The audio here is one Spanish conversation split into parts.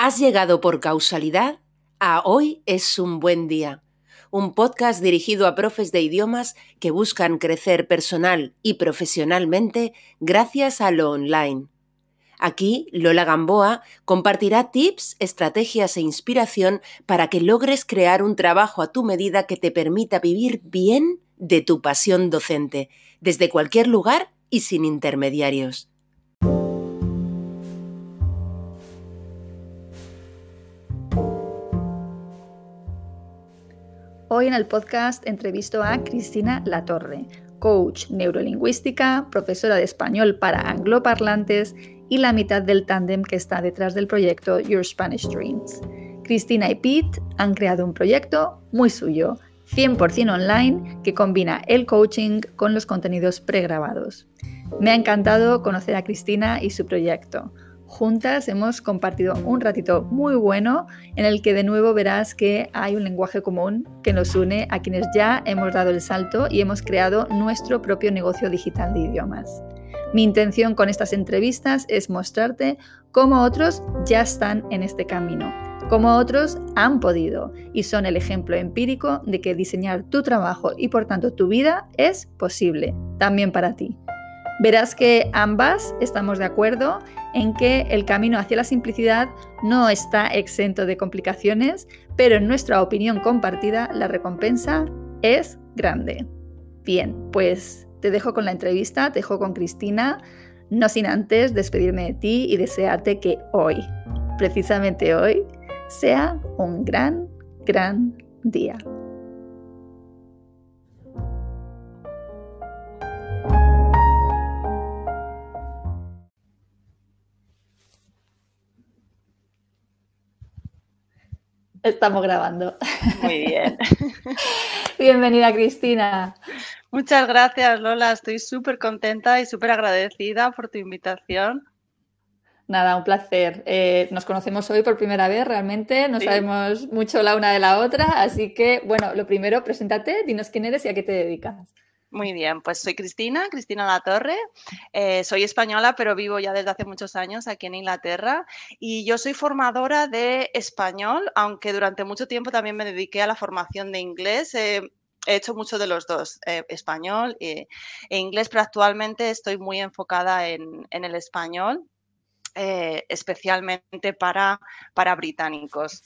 Has llegado por causalidad a Hoy es un buen día, un podcast dirigido a profes de idiomas que buscan crecer personal y profesionalmente gracias a lo online. Aquí, Lola Gamboa compartirá tips, estrategias e inspiración para que logres crear un trabajo a tu medida que te permita vivir bien de tu pasión docente, desde cualquier lugar y sin intermediarios. Hoy en el podcast entrevisto a Cristina Latorre, coach neurolingüística, profesora de español para angloparlantes y la mitad del tándem que está detrás del proyecto Your Spanish Dreams. Cristina y Pete han creado un proyecto muy suyo, 100% online, que combina el coaching con los contenidos pregrabados. Me ha encantado conocer a Cristina y su proyecto. Juntas hemos compartido un ratito muy bueno en el que de nuevo verás que hay un lenguaje común que nos une a quienes ya hemos dado el salto y hemos creado nuestro propio negocio digital de idiomas. Mi intención con estas entrevistas es mostrarte cómo otros ya están en este camino, cómo otros han podido y son el ejemplo empírico de que diseñar tu trabajo y por tanto tu vida es posible, también para ti. Verás que ambas estamos de acuerdo en que el camino hacia la simplicidad no está exento de complicaciones, pero en nuestra opinión compartida la recompensa es grande. Bien, pues te dejo con la entrevista, te dejo con Cristina, no sin antes despedirme de ti y desearte que hoy, precisamente hoy, sea un gran, gran día. Estamos grabando. Muy bien. Bienvenida, Cristina. Muchas gracias, Lola. Estoy súper contenta y súper agradecida por tu invitación. Nada, un placer. Eh, nos conocemos hoy por primera vez, realmente. No sabemos mucho la una de la otra. Así que, bueno, lo primero, preséntate, dinos quién eres y a qué te dedicas. Muy bien, pues soy Cristina, Cristina Latorre. Eh, soy española, pero vivo ya desde hace muchos años aquí en Inglaterra. Y yo soy formadora de español, aunque durante mucho tiempo también me dediqué a la formación de inglés. he hecho mucho de los dos, eh, español e, inglés, pero actualmente estoy muy enfocada en, el español, eh, especialmente para, para británicos.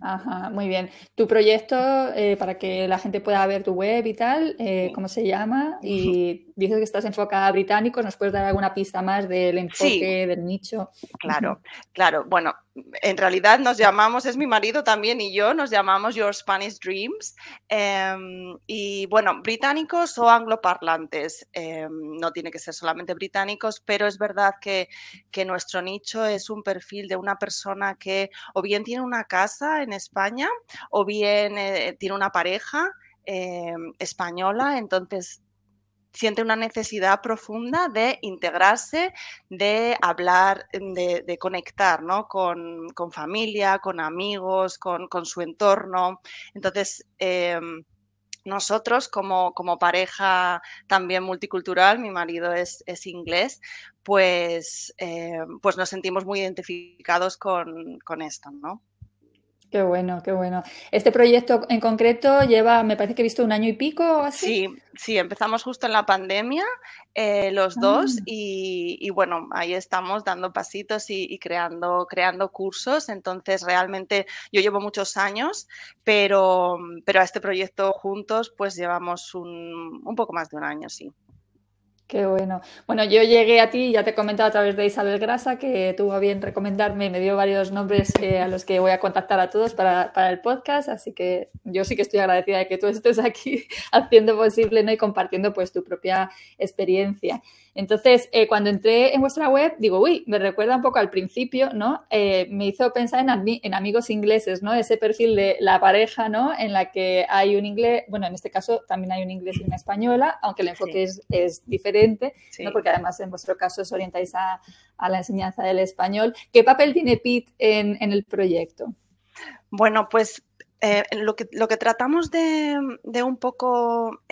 Ajá, muy bien. Tu proyecto, eh, para que la gente pueda ver tu web y tal, eh, ¿cómo se llama? Y dices que estás enfocada a británicos, ¿nos puedes dar alguna pista más del enfoque, del nicho? Claro, claro. Bueno, en realidad nos llamamos, es mi marido también y yo, nos llamamos Your Spanish Dreams. Em, y bueno, británicos o angloparlantes, em, no tiene que ser solamente británicos, pero es verdad que, que nuestro nicho es un perfil de una persona que o bien tiene una casa en España o bien eh, tiene una pareja em, española, entonces siente una necesidad profunda de integrarse, de hablar, de, conectar ¿no? con, familia, con amigos, con, su entorno. Entonces, em, nosotros como, pareja también multicultural, mi marido es, inglés, pues, em, pues nos sentimos muy identificados con, con esto, ¿no? Qué bueno, qué bueno. Este proyecto en concreto lleva, me parece que he visto un año y pico o así. Sí, sí, empezamos justo en la pandemia, eh, los dos, ah. y, bueno, ahí estamos dando pasitos y, creando, creando cursos. Entonces, realmente yo llevo muchos años, pero, pero a este proyecto juntos, pues llevamos un, un poco más de un año, sí. Qué bueno. Bueno, yo llegué a ti, ya te he comentado a través de Isabel Grasa, que tuvo bien recomendarme, me dio varios nombres eh, a los que voy a contactar a todos para, para, el podcast, así que yo sí que estoy agradecida de que tú estés aquí haciendo posible ¿no? y compartiendo pues tu propia experiencia. Entonces, eh, cuando entré en vuestra web, digo, uy, me recuerda un poco al principio, ¿no? Eh, me hizo pensar en, en, amigos ingleses, ¿no? Ese perfil de la pareja, ¿no? En la que hay un inglés, bueno, en este caso también hay un inglés y una española, aunque el enfoque es, diferente, ¿no? Porque además en vuestro caso os orientáis a, la enseñanza del español. ¿Qué papel tiene Pete en, el proyecto? Bueno, pues eh, lo, que, lo que tratamos de, de un poco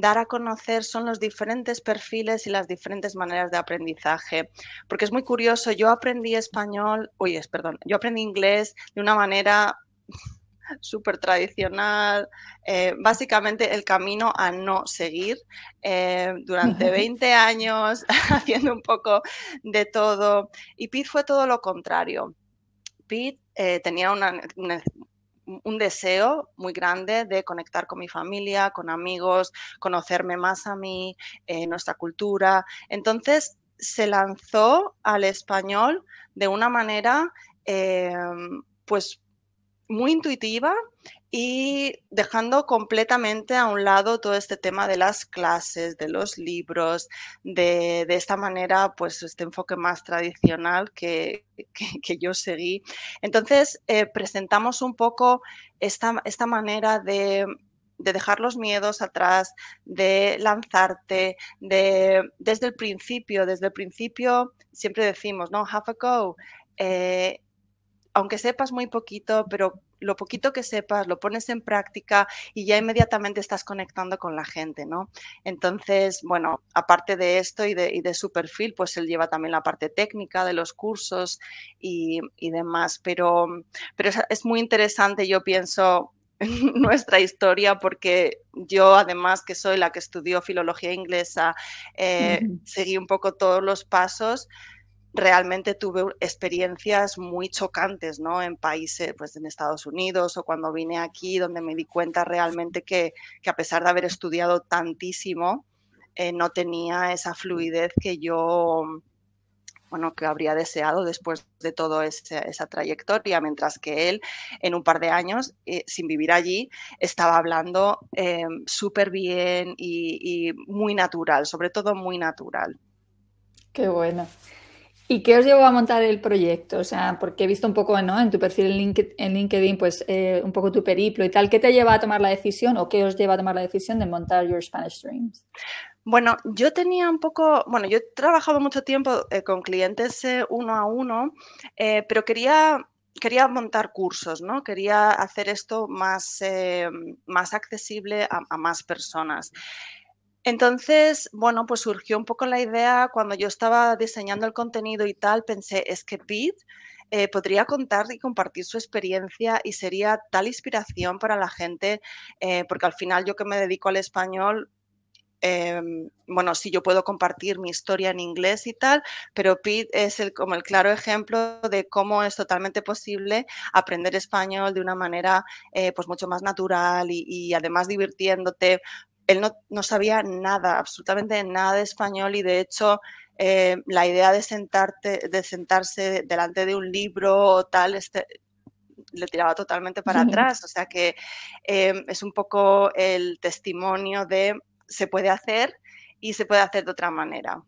dar a conocer son los diferentes perfiles y las diferentes maneras de aprendizaje. Porque es muy curioso, yo aprendí español, oye, perdón, yo aprendí inglés de una manera súper tradicional, eh, básicamente el camino a no seguir eh, durante 20 años haciendo un poco de todo. Y Pete fue todo lo contrario. Pete eh, tenía un deseo muy grande de conectar con mi familia, con amigos, conocerme más a mí, nuestra cultura. Entonces se lanzó al español de una manera, pues muy intuitiva y dejando completamente a un lado todo este tema de las clases, de los libros, de, esta manera, pues este enfoque más tradicional que, yo seguí. Entonces, eh, presentamos un poco esta, esta manera de, dejar los miedos atrás, de lanzarte, de desde el principio, desde el principio siempre decimos, no, have a go. Eh, aunque sepas muy poquito, pero lo poquito que sepas lo pones en práctica y ya inmediatamente estás conectando con la gente, ¿no? Entonces, bueno, aparte de esto y de, su perfil, pues él lleva también la parte técnica de los cursos y, demás, pero, pero es, muy interesante, yo pienso, nuestra historia porque yo además que soy la que estudió filología inglesa, eh, seguí un poco todos los pasos realmente tuve experiencias muy chocantes, ¿no? En países, pues en Estados Unidos o cuando vine aquí, donde me di cuenta realmente que, a pesar de haber estudiado tantísimo, eh, no tenía esa fluidez que yo, bueno, que habría deseado después de toda esa trayectoria, mientras que él, en un par de años, eh, sin vivir allí, estaba hablando eh, súper bien y, y muy natural, sobre todo muy natural. Qué bueno. ¿Y qué os llevó a montar el proyecto? O sea, porque he visto un poco en tu perfil en LinkedIn, pues eh, un poco tu periplo y tal. ¿Qué te lleva a tomar la decisión o qué os lleva a tomar la decisión de montar Your Spanish Dreams? Bueno, yo tenía un poco, bueno, yo he trabajado mucho tiempo eh, con clientes eh, uno a uno, pero quería quería montar cursos, ¿no? Quería hacer esto más, más accesible a, más personas. Entonces, bueno, pues surgió un poco la idea cuando yo estaba diseñando el contenido y tal, pensé, es que Pete eh, podría contar y compartir su experiencia y sería tal inspiración para la gente, eh, porque al final yo que me dedico al español, em, bueno, sí, yo puedo compartir mi historia en inglés y tal, pero Pete es como el claro ejemplo de cómo es totalmente posible aprender español de una manera eh, pues mucho más natural y, además divirtiéndote, él no, sabía nada, absolutamente nada de español y de hecho eh, la idea de, sentarte, de sentarse delante de un libro o tal, este, le tiraba totalmente para atrás. O sea que eh, es un poco el testimonio de se puede hacer y se puede hacer de otra manera.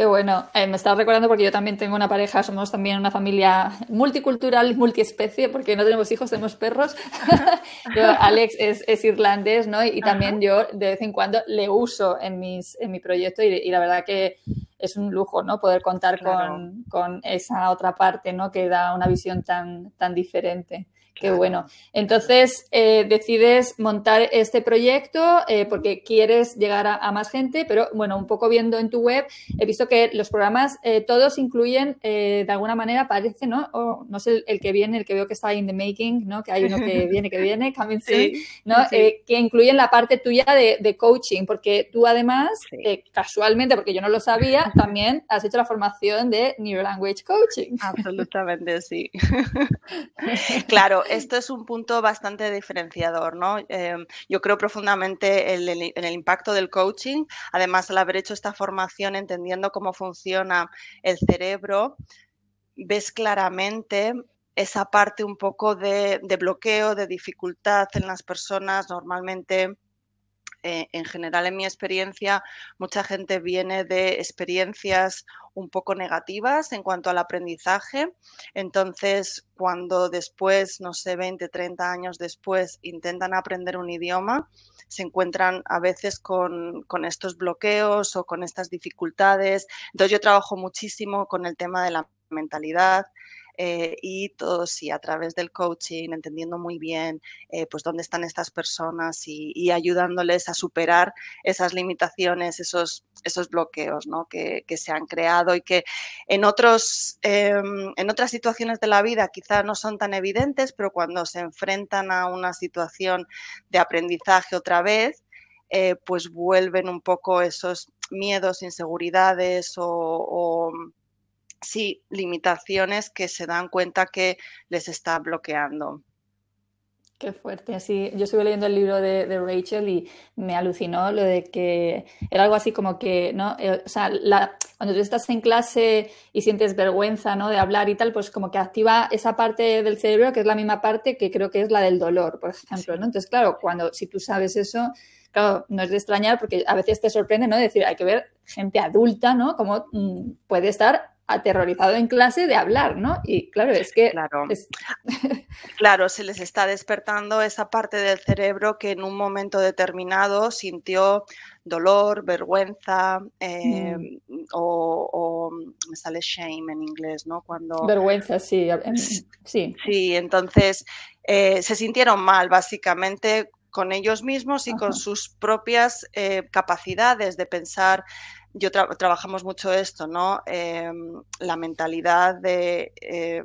Qué bueno. Eh, me estaba recordando porque yo también tengo una pareja, somos también una familia multicultural, multiespecie, porque no tenemos hijos, tenemos perros. Alex es, irlandés, ¿no? Y, también yo de vez en cuando le uso en, mis, en mi proyecto y, la verdad que es un lujo, ¿no? Poder contar con, con, esa otra parte, ¿no? Que da una visión tan, tan diferente. Qué bueno. Entonces, eh, decides montar este proyecto eh, porque quieres llegar a, más gente, pero bueno, un poco viendo en tu web, he visto que los programas eh, todos incluyen, de alguna manera, parece, ¿no? O, no sé el, que viene, el que veo que está in the making, ¿no? Que hay uno que viene, que viene, coming soon, ¿no? que incluyen la parte tuya de, coaching, porque tú además, casualmente, porque yo no lo sabía, también has hecho la formación de Neuro Language Coaching. Absolutamente, sí. claro, esto es un punto bastante diferenciador, ¿no? Em, yo creo profundamente en el, impacto del coaching. Además, al haber hecho esta formación entendiendo cómo funciona el cerebro, ves claramente esa parte un poco de, bloqueo, de dificultad en las personas. Normalmente eh, en general en mi experiencia, mucha gente viene de experiencias un poco negativas en cuanto al aprendizage. Entonces, cuando después, no sé, 20, 30 años después, intentan aprender un idioma, se encuentran a veces con, estos bloqueos o con estas dificultades. Entonces, yo trabajo muchísimo con el tema de la mentalidad. Eh, y todo sí, a través del coaching, entendiendo muy bien eh, pues dónde están estas personas y, ayudándoles a superar esas limitaciones, esos, esos bloqueos ¿no? que, se han creado y que en, otros, em, en otras situaciones de la vida quizás no son tan evidentes, pero cuando se enfrentan a una situación de aprendizaje otra vez, eh, pues vuelven un poco esos miedos, inseguridades o, sí, limitaciones que se dan cuenta que les está bloqueando. Qué fuerte. Así, yo estuve leyendo el libro de, Rachel y me alucinó lo de que era algo así como que, ¿no? Eh, o sea, cuando tú estás en clase y sientes vergüenza, ¿no? De hablar y tal, pues como que activa esa parte del cerebro que es la misma parte que creo que es la del dolor, por ejemplo, ¿no? Entonces, claro, cuando si tú sabes eso, claro, no es de extrañar porque a veces te sorprende, ¿no? Decir, hay que ver gente adulta, ¿no? Cómo mm, puede estar aterrorizado en clase de hablar, ¿no? Y claro, es que... Claro. claro, se les está despertando esa parte del cerebro que en un momento determinado sintió dolor, vergüenza eh, mm. o, me sale shame en inglés, ¿no? Cuando... Vergüenza, sí. Sí, sí entonces eh, se sintieron mal, básicamente con ellos mismos y con sus propias eh, capacidades de pensar. Yo trabajamos mucho esto, ¿no? Em, la mentalidad de eh,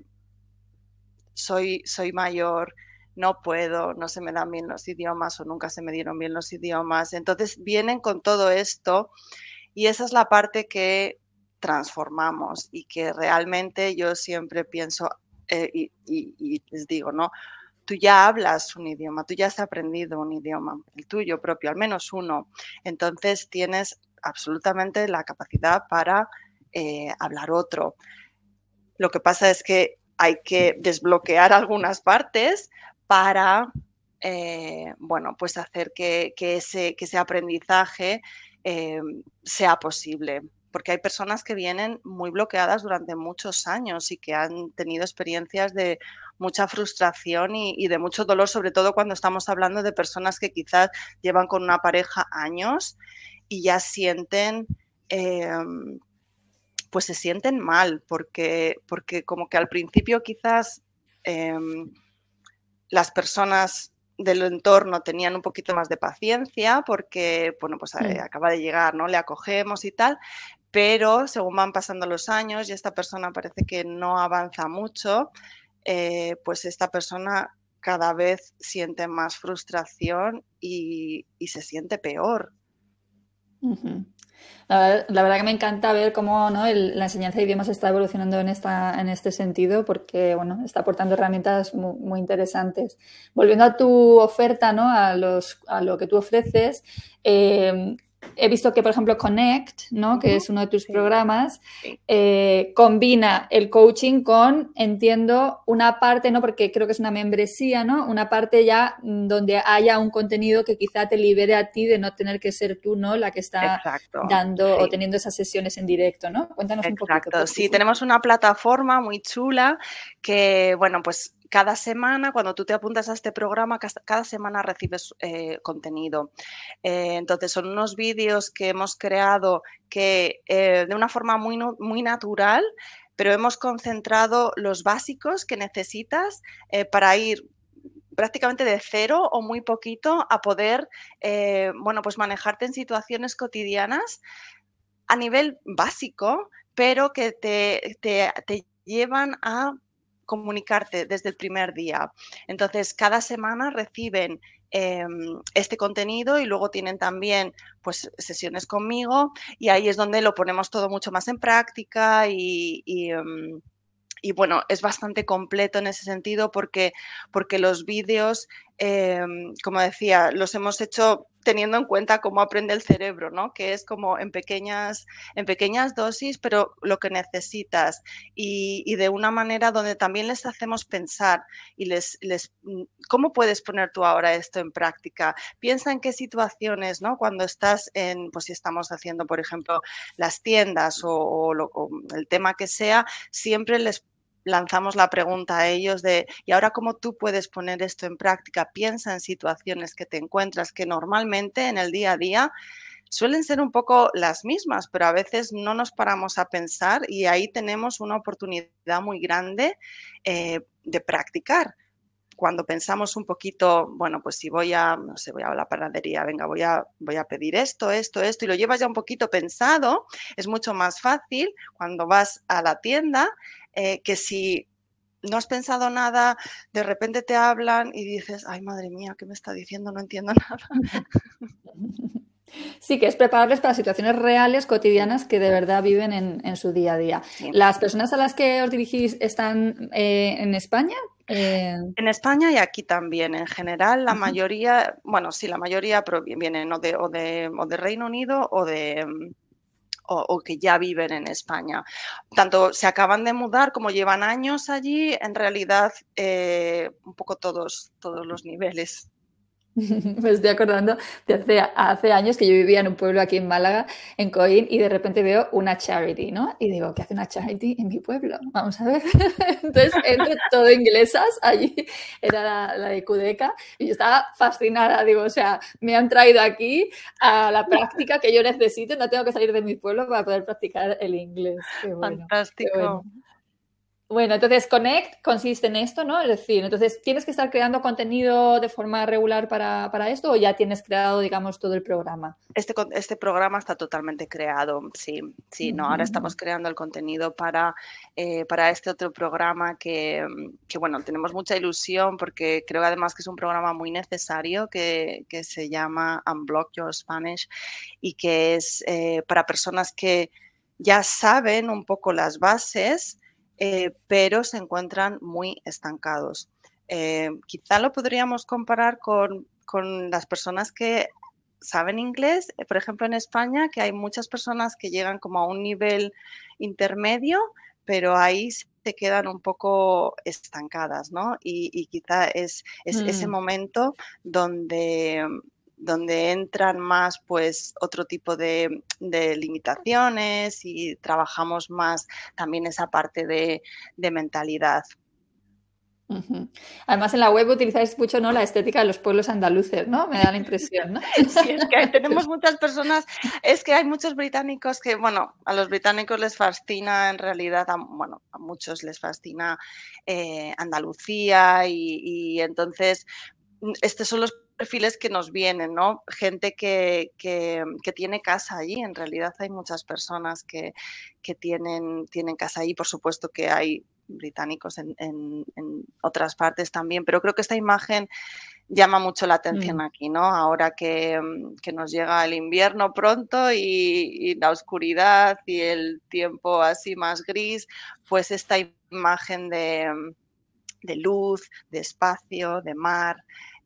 soy, soy mayor, no puedo, no se me dan bien los idiomas o nunca se me dieron bien los idiomas. Entonces vienen con todo esto y esa es la parte que transformamos y que realmente yo siempre pienso eh, y les digo, ¿no? Tú ya hablas un idioma, tú ya has aprendido un idioma, el tuyo propio, al menos uno. Entonces tienes absolutamente la capacidad para eh, hablar otro. Lo que pasa es que hay que desbloquear algunas partes para, eh, bueno, pues hacer que, ese, ese, aprendizaje eh, sea posible porque hay personas que vienen muy bloqueadas durante muchos años y que han tenido experiencias de mucha frustración y, de mucho dolor, sobre todo cuando estamos hablando de personas que quizás llevan con una pareja años y ya sienten, em, pues se sienten mal, porque, porque como que al principio quizás em, las personas del entorno tenían un poquito más de paciencia porque, bueno, pues eh, acaba de llegar, ¿no? Le acogemos y tal, pero según van pasando los años y esta persona parece que no avanza mucho, eh, pues esta persona cada vez siente más frustración y, se siente peor. la, verdad que me encanta ver cómo la enseñanza de idiomas está evolucionando en, esta, en este sentido porque bueno, está aportando herramientas muy, interesantes. Volviendo a tu oferta, ¿no? a, los, a lo que tú ofreces, eh, he visto que, por ejemplo, Connect, ¿no? que es uno de tus programas, eh, combina el coaching con, entiendo, una parte, ¿no? porque creo que es una membresía, ¿no? una parte ya donde haya un contenido que quizá te libere a ti de no tener que ser tú ¿no? la que está dando o teniendo esas sesiones en directo. ¿no? Cuéntanos un poquito. Sí, tenemos una plataforma muy chula que, bueno, pues cada semana, cuando tú te apuntas a este programa, cada semana recibes eh, contenido. Eh, entonces, son unos vídeos que hemos creado que eh, de una forma muy, muy natural, pero hemos concentrado los básicos que necesitas para ir prácticamente de cero o muy poquito a poder, bueno, pues manejarte en situaciones cotidianas a nivel básico, pero que te, te llevan a comunicarte desde el primer día. Entonces, cada semana reciben em, este contenido y luego tienen también pues sesiones conmigo y ahí es donde lo ponemos todo mucho más en práctica y, em, y bueno, es bastante completo en ese sentido porque, porque los vídeos, em, como decía, los hemos hecho teniendo en cuenta cómo aprende el cerebro, ¿no? Que es como en pequeñas, en pequeñas dosis, pero lo que necesitas y, de una manera donde también les hacemos pensar y les, les, mm, ¿cómo puedes poner tú ahora esto en práctica? Piensa en qué situaciones, ¿no? Cuando estás en, pues si estamos haciendo, por ejemplo, las tiendas o, o el tema que sea, siempre les lanzamos la pregunta a ellos de, ¿y ahora cómo tú puedes poner esto en práctica? Piensa en situaciones que te encuentras que normalmente en el día a día suelen ser un poco las mismas, pero a veces no nos paramos a pensar y ahí tenemos una oportunidad muy grande eh, de practicar cuando pensamos un poquito, bueno, pues si voy a, no sé, voy a la panadería, venga, voy a, voy a pedir esto, esto, esto, y lo llevas ya un poquito pensado, es mucho más fácil cuando vas a la tienda eh, que si no has pensado nada, de repente te hablan y dices, ay, madre mía, ¿qué me está diciendo? No entiendo nada. Sí, que es prepararles para situaciones reales, cotidianas, que de verdad viven en, su día a día. ¿Las personas a las que os dirigís están eh, en España? Eh, en España y aquí también. En general, la mayoría, bueno, sí, la mayoría vienen o de, o de, o de Reino Unido o de, o, que ya viven en España. Tanto se acaban de mudar como llevan años allí, en realidad eh, un poco todos, todos los niveles. Me estoy acordando de hace, hace, años que yo vivía en un pueblo aquí en Málaga, en Coín, y de repente veo una charity, ¿no? Y digo, ¿qué hace una charity en mi pueblo? Vamos a ver. Entonces, entre todo inglesas, allí era la, de Cudeca, y yo estaba fascinada. Digo, o sea, me han traído aquí a la práctica que yo necesito, no tengo que salir de mi pueblo para poder practicar el inglés. Fantástico. Bueno, entonces Connect consiste en esto, ¿no? Es decir, entonces, ¿tienes que estar creando contenido de forma regular para, esto o ya tienes creado, digamos, todo el programa? Este, este programa está totalmente creado, sí, sí, no, ahora estamos creando el contenido para, eh, para este otro programa que, bueno, tenemos mucha ilusión porque creo además que es un programa muy necesario que, se llama Unblock Your Spanish y que es eh, para personas que ya saben un poco las bases, eh, pero se encuentran muy estancados. Eh, quizá lo podríamos comparar con, las personas que saben inglés, eh, por ejemplo en España, que hay muchas personas que llegan como a un nivel intermedio, pero ahí se quedan un poco estancadas, ¿no? Y, quizá es, ese mm. momento donde, donde entran más pues otro tipo de, limitaciones y trabajamos más también esa parte de, mentalidad. Además, en la web utilizáis mucho ¿no? la estética de los pueblos andaluces, ¿no? Me da la impresión, ¿no? Sí, es que tenemos muchas personas, es que hay muchos británicos que, bueno, a los británicos les fascina, en realidad, bueno, a muchos les fascina eh, Andalucía y, y, entonces mm, estos son los perfiles que nos vienen, ¿no? Gente que, tiene casa allí. En realidad hay muchas personas que, tienen, tienen casa allí. Por supuesto que hay británicos en, otras partes también, pero creo que esta imagen llama mucho la atención mm. aquí, ¿no? Ahora que, nos llega el invierno pronto y, la oscuridad y el tiempo así más gris, pues esta imagen de, de luz, de espacio, de mar,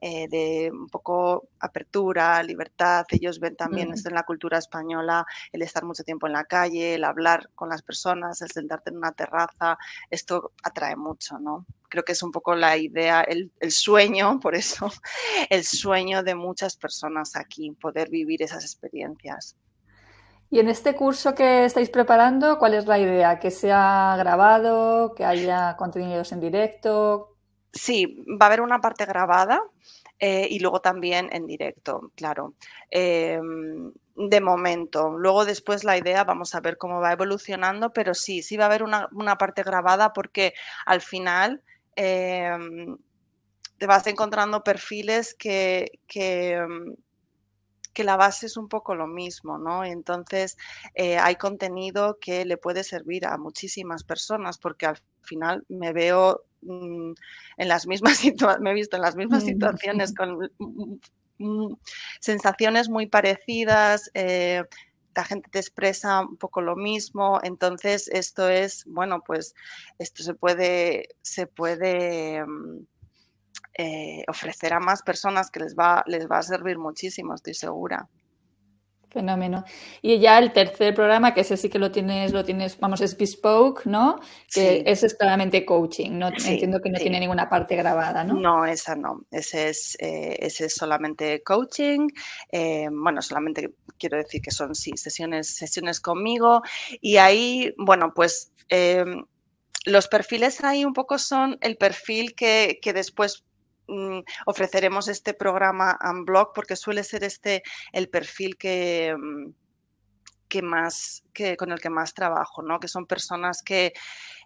eh, de un poco apertura, libertad. Ellos ven también esto en la cultura española, el estar mucho tiempo en la calle, el hablar con las personas, el sentarte en una terraza. Esto atrae mucho, ¿no? Creo que es un poco la idea, el, sueño, por eso, el sueño de muchas personas aquí, poder vivir esas experiencias. Y en este curso que estáis preparando, ¿cuál es la idea? ¿Que sea grabado? ¿Que haya contenidos en directo? Sí, va a haber una parte grabada eh, y luego también en directo, claro. Em, de momento. Luego después la idea, vamos a ver cómo va evolucionando, pero sí, sí va a haber una, parte grabada porque al final em, te vas encontrando perfiles que, que, em, que, la base es un poco lo mismo, ¿no? Entonces eh, hay contenido que le puede servir a muchísimas personas porque al final me veo en las mismas me he visto en las mismas mm. situaciones con mm, sensaciones muy parecidas. Eh, la gente te expresa un poco lo mismo, entonces esto es, bueno, pues esto se puede, se puede eh, ofrecer a más personas que les va, les va a servir muchísimo, estoy segura. Fenómeno. Y ya el tercer programa, que ese sí que lo tienes, lo tienes, vamos, es bespoke, ¿no? Que ese es claramente coaching, ¿no? Entiendo que no tiene ninguna parte grabada, ¿no? No, esa no. Ese es, eh, ese es solamente coaching. Eh, bueno, solamente quiero decir que son, sí, sesiones, sesiones conmigo. Y ahí, bueno, pues em, los perfiles ahí un poco son el perfil que, que después mm, ofreceremos este programa Unblock porque suele ser este el perfil que, mm, que más, que, con el que más trabajo, ¿no? Que son personas que,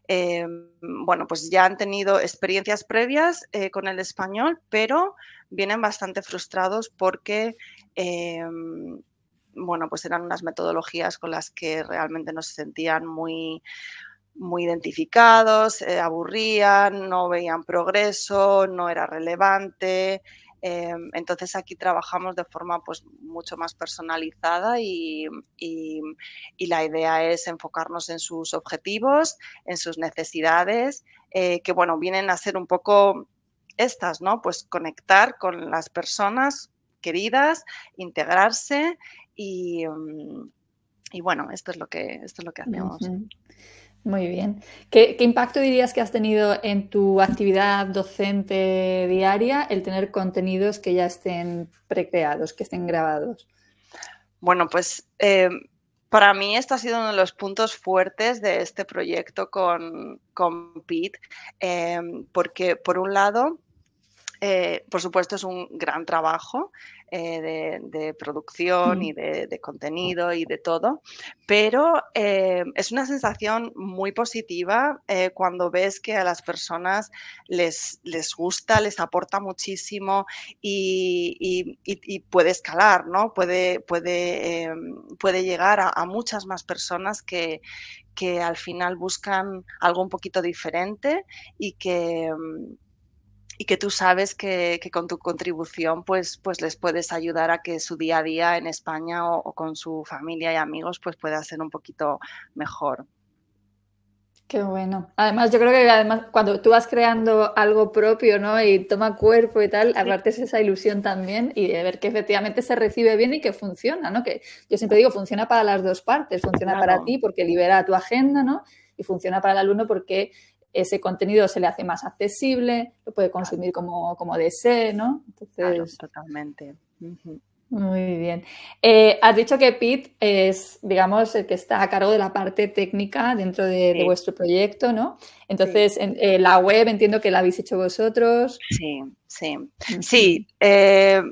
eh, bueno, pues ya han tenido experiencias previas eh, con el español, pero vienen bastante frustrados porque eh, bueno, pues eran unas metodologías con las que realmente no se sentían muy, muy identificados, eh, aburrían, no veían progreso, no era relevante. Em, entonces aquí trabajamos de forma pues mucho más personalizada y, la idea es enfocarnos en sus objetivos, en sus necesidades, eh, que bueno, vienen a ser un poco estas, ¿no? Pues conectar con las personas queridas, integrarse Mm, y, bueno, esto es lo que, esto es lo que hacemos. Muy bien. ¿Qué, impacto dirías que has tenido en tu actividad docente diaria el tener contenidos que ya estén precreados, que estén grabados? Bueno, pues eh, para mí esto ha sido uno de los puntos fuertes de este proyecto con, con Pete, eh, porque por un lado, eh, por supuesto, es un gran trabajo eh, de, producción y de, contenido y de todo, pero eh, es una sensación muy positiva cuando ves que a las personas les, les gusta, les aporta muchísimo y, puede escalar, ¿no? Puede, puede, puede llegar a, muchas más personas que, que al final buscan algo un poquito diferente y que, y que tú sabes que, con tu contribución pues, pues les puedes ayudar a que su día a día en España o, con su familia y amigos pues pueda ser un poquito mejor. Qué bueno. Además, yo creo que además cuando tú vas creando algo propio, ¿no? Y toma cuerpo y tal, aparte es esa ilusión también y de ver que efectivamente se recibe bien y que funciona, ¿no? Que yo siempre digo, funciona para las dos partes, funciona para ti porque libera tu agenda, ¿no? Y funciona para el alumno porque ese contenido se le hace más accesible, lo puede consumir como, como desee, ¿no? Entonces, totalmente. Muy bien. Eh, has dicho que Pete es, digamos, el que está a cargo de la parte técnica dentro de, vuestro proyecto, ¿no? Entonces, en, eh, la web entiendo que la habéis hecho vosotros. Sí, sí. Sí. Eh,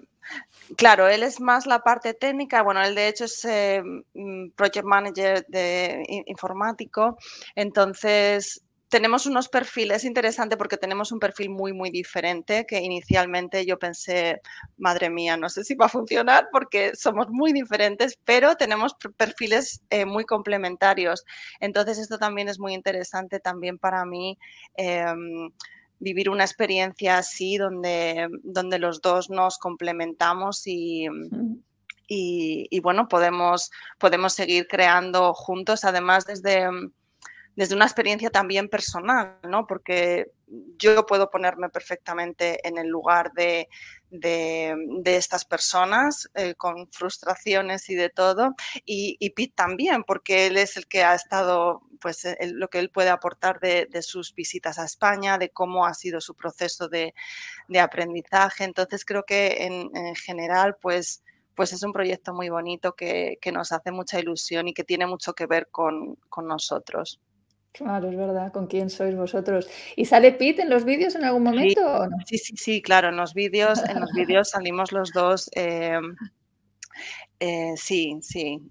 claro, él es más la parte técnica. Bueno, él de hecho es mm, project manager de informático. Entonces, tenemos unos perfiles, interesantes porque tenemos un perfil muy, muy diferente que inicialmente yo pensé, madre mía, no sé si va a funcionar porque somos muy diferentes, pero tenemos perfiles eh, muy complementarios. Entonces esto también es muy interesante también para mí. Em, vivir una experiencia así donde, donde los dos nos complementamos y, y, bueno, podemos, podemos seguir creando juntos, además desde desde una experiencia también personal, ¿no? Porque yo puedo ponerme perfectamente en el lugar de, estas personas eh, con frustraciones y de todo. Y, y, Pete también, porque él es el que ha estado, pues lo que él puede aportar de, sus visitas a España, de cómo ha sido su proceso de, aprendizaje. Entonces creo que en, general, pues pues es un proyecto muy bonito que, nos hace mucha ilusión y que tiene mucho que ver con nosotros. Claro, es verdad, con quién sois vosotros. ¿Y sale Pete en los vídeos en algún momento sí, o no? Sí, sí, sí, claro, en los vídeos, en los vídeos salimos los dos. Em, eh, sí, sí.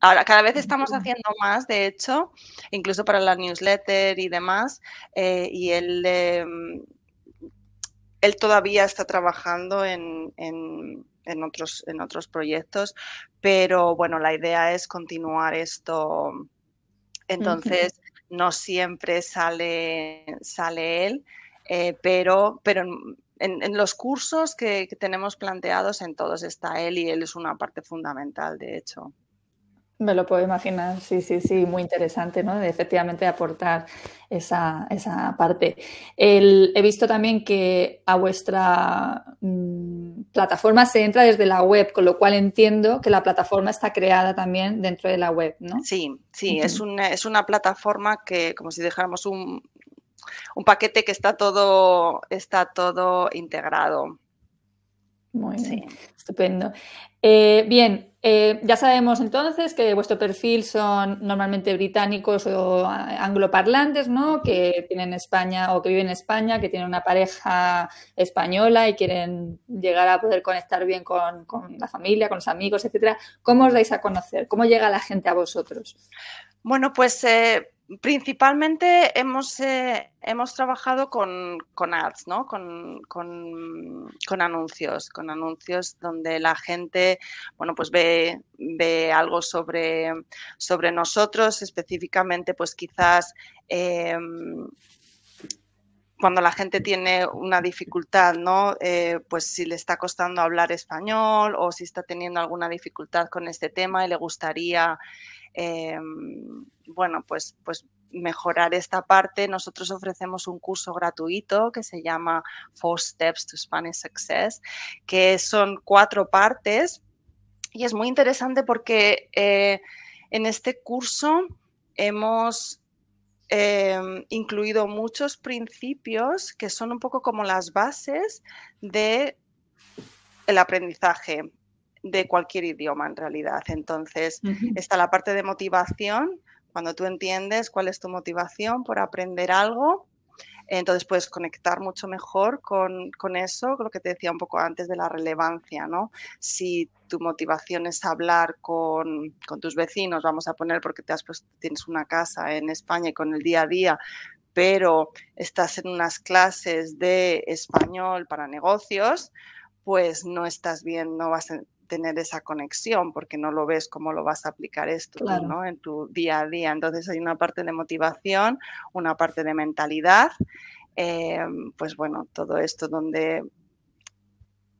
Ahora, cada vez estamos haciendo más, de hecho, incluso para la newsletter y demás, eh, y él, em, él todavía está trabajando en, en, otros, en otros proyectos, pero bueno, la idea es continuar esto. Entonces, no siempre sale, sale él, eh, pero, pero en, los cursos que, tenemos planteados, en todos está él y él es una parte fundamental, de hecho. Me lo puedo imaginar, sí, sí, sí, muy interesante, ¿no? De efectivamente aportar esa, esa parte. he visto también que a vuestra mm, plataforma se entra desde la web, con lo cual entiendo que la plataforma está creada también dentro de la web, ¿no? Sí, sí, es, una, es una plataforma que, como si dejáramos un, un paquete que está todo, está todo integrado. Muy bien, estupendo. Eh, bien, eh, ya sabemos entonces que vuestro perfil son normalmente británicos o angloparlantes, ¿no? Que tienen España o que viven en España, que tienen una pareja española y quieren llegar a poder conectar bien con, con la familia, con los amigos, etcétera. ¿Cómo os dais a conocer? ¿Cómo llega la gente a vosotros? Bueno, pues eh, principalmente hemos, eh, hemos trabajado con, ads, ¿no? Con, anuncios, con anuncios donde la gente, bueno, pues ve, ve algo sobre, sobre nosotros, específicamente, pues quizás em, cuando la gente tiene una dificultad, ¿no? Eh, pues si le está costando hablar español o si está teniendo alguna dificultad con este tema y le gustaría Em, bueno, pues, pues mejorar esta parte, nosotros ofrecemos un curso gratuito que se llama Four Steps to Spanish Success, que son cuatro partes. Y es muy interesante porque eh, en este curso hemos em, incluido muchos principios que son un poco como las bases de el aprendizaje de cualquier idioma en realidad. Entonces, está la parte de motivación, cuando tú entiendes cuál es tu motivación por aprender algo, entonces puedes conectar mucho mejor con, eso, lo que te decía un poco antes de la relevancia, ¿no? Si tu motivación es hablar con, tus vecinos, vamos a poner porque te has tienes una casa en España y con el día a día, pero estás en unas clases de español para negocios, pues no estás bien, no vas a tener esa conexión porque no lo ves cómo lo vas a aplicar esto ¿no? en tu día a día. Entonces hay una parte de motivación, una parte de mentalidad, eh, pues bueno, todo esto donde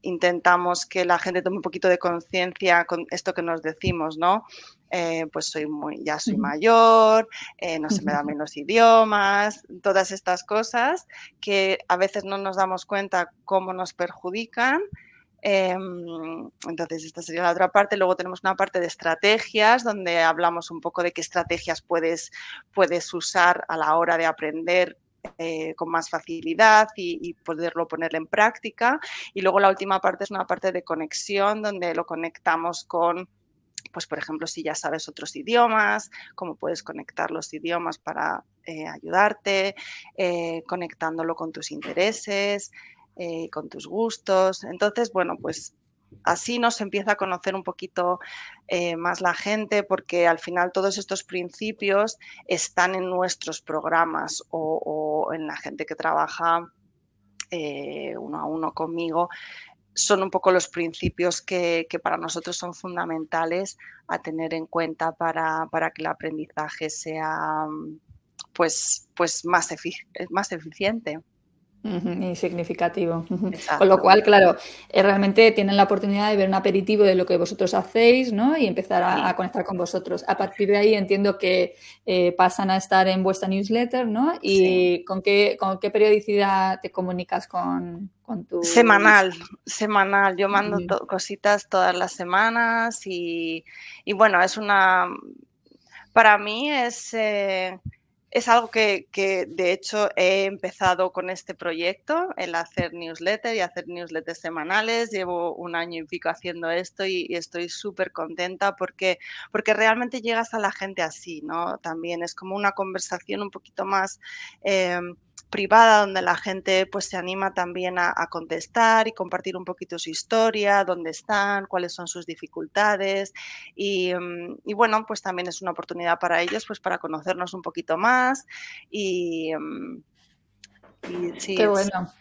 intentamos que la gente tome un poquito de conciencia con esto que nos decimos, ¿no? Eh, pues soy muy, ya soy mayor, eh, no se me dan bien los idiomas, todas estas cosas que a veces no nos damos cuenta cómo nos perjudican Em, entonces, esta sería la otra parte. Luego tenemos una parte de estrategias, donde hablamos un poco de qué estrategias puedes, puedes usar a la hora de aprender eh, con más facilidad y, poderlo poner en práctica. Y luego la última parte es una parte de conexión, donde lo conectamos con pues por ejemplo, si ya sabes otros idiomas, cómo puedes conectar los idiomas para eh, ayudarte, eh, conectándolo con tus intereses, eh, con tus gustos. Entonces, bueno, pues así nos empieza a conocer un poquito eh, más la gente porque al final todos estos principios están en nuestros programas o, en la gente que trabaja eh, uno a uno conmigo. Son un poco los principios que, para nosotros son fundamentales a tener en cuenta para, para que el aprendizaje sea pues, pues más, más eficiente y significativo. Con lo cual, claro, eh, realmente tienen la oportunidad de ver un aperitivo de lo que vosotros hacéis ¿no? y empezar a, conectar con vosotros. A partir de ahí entiendo que eh, pasan a estar en vuestra newsletter, ¿no? ¿Y con, qué, con qué periodicidad te comunicas con, con tu... Semanal, semanal. Yo mando cositas todas las semanas y, y, bueno, es una... Para mí es... Eh, es algo que, de hecho he empezado con este proyecto, el hacer newsletter y hacer newsletters semanales. Llevo un año y pico haciendo esto y, estoy súper contenta porque, porque realmente llegas a la gente así, ¿no? También es como una conversación un poquito más... Em, privada donde la gente pues se anima también a, contestar y compartir un poquito su historia, dónde están, cuáles son sus dificultades y, mm, bueno, pues también es una oportunidad para ellos pues para conocernos un poquito más y, mm, sí, Qué bueno.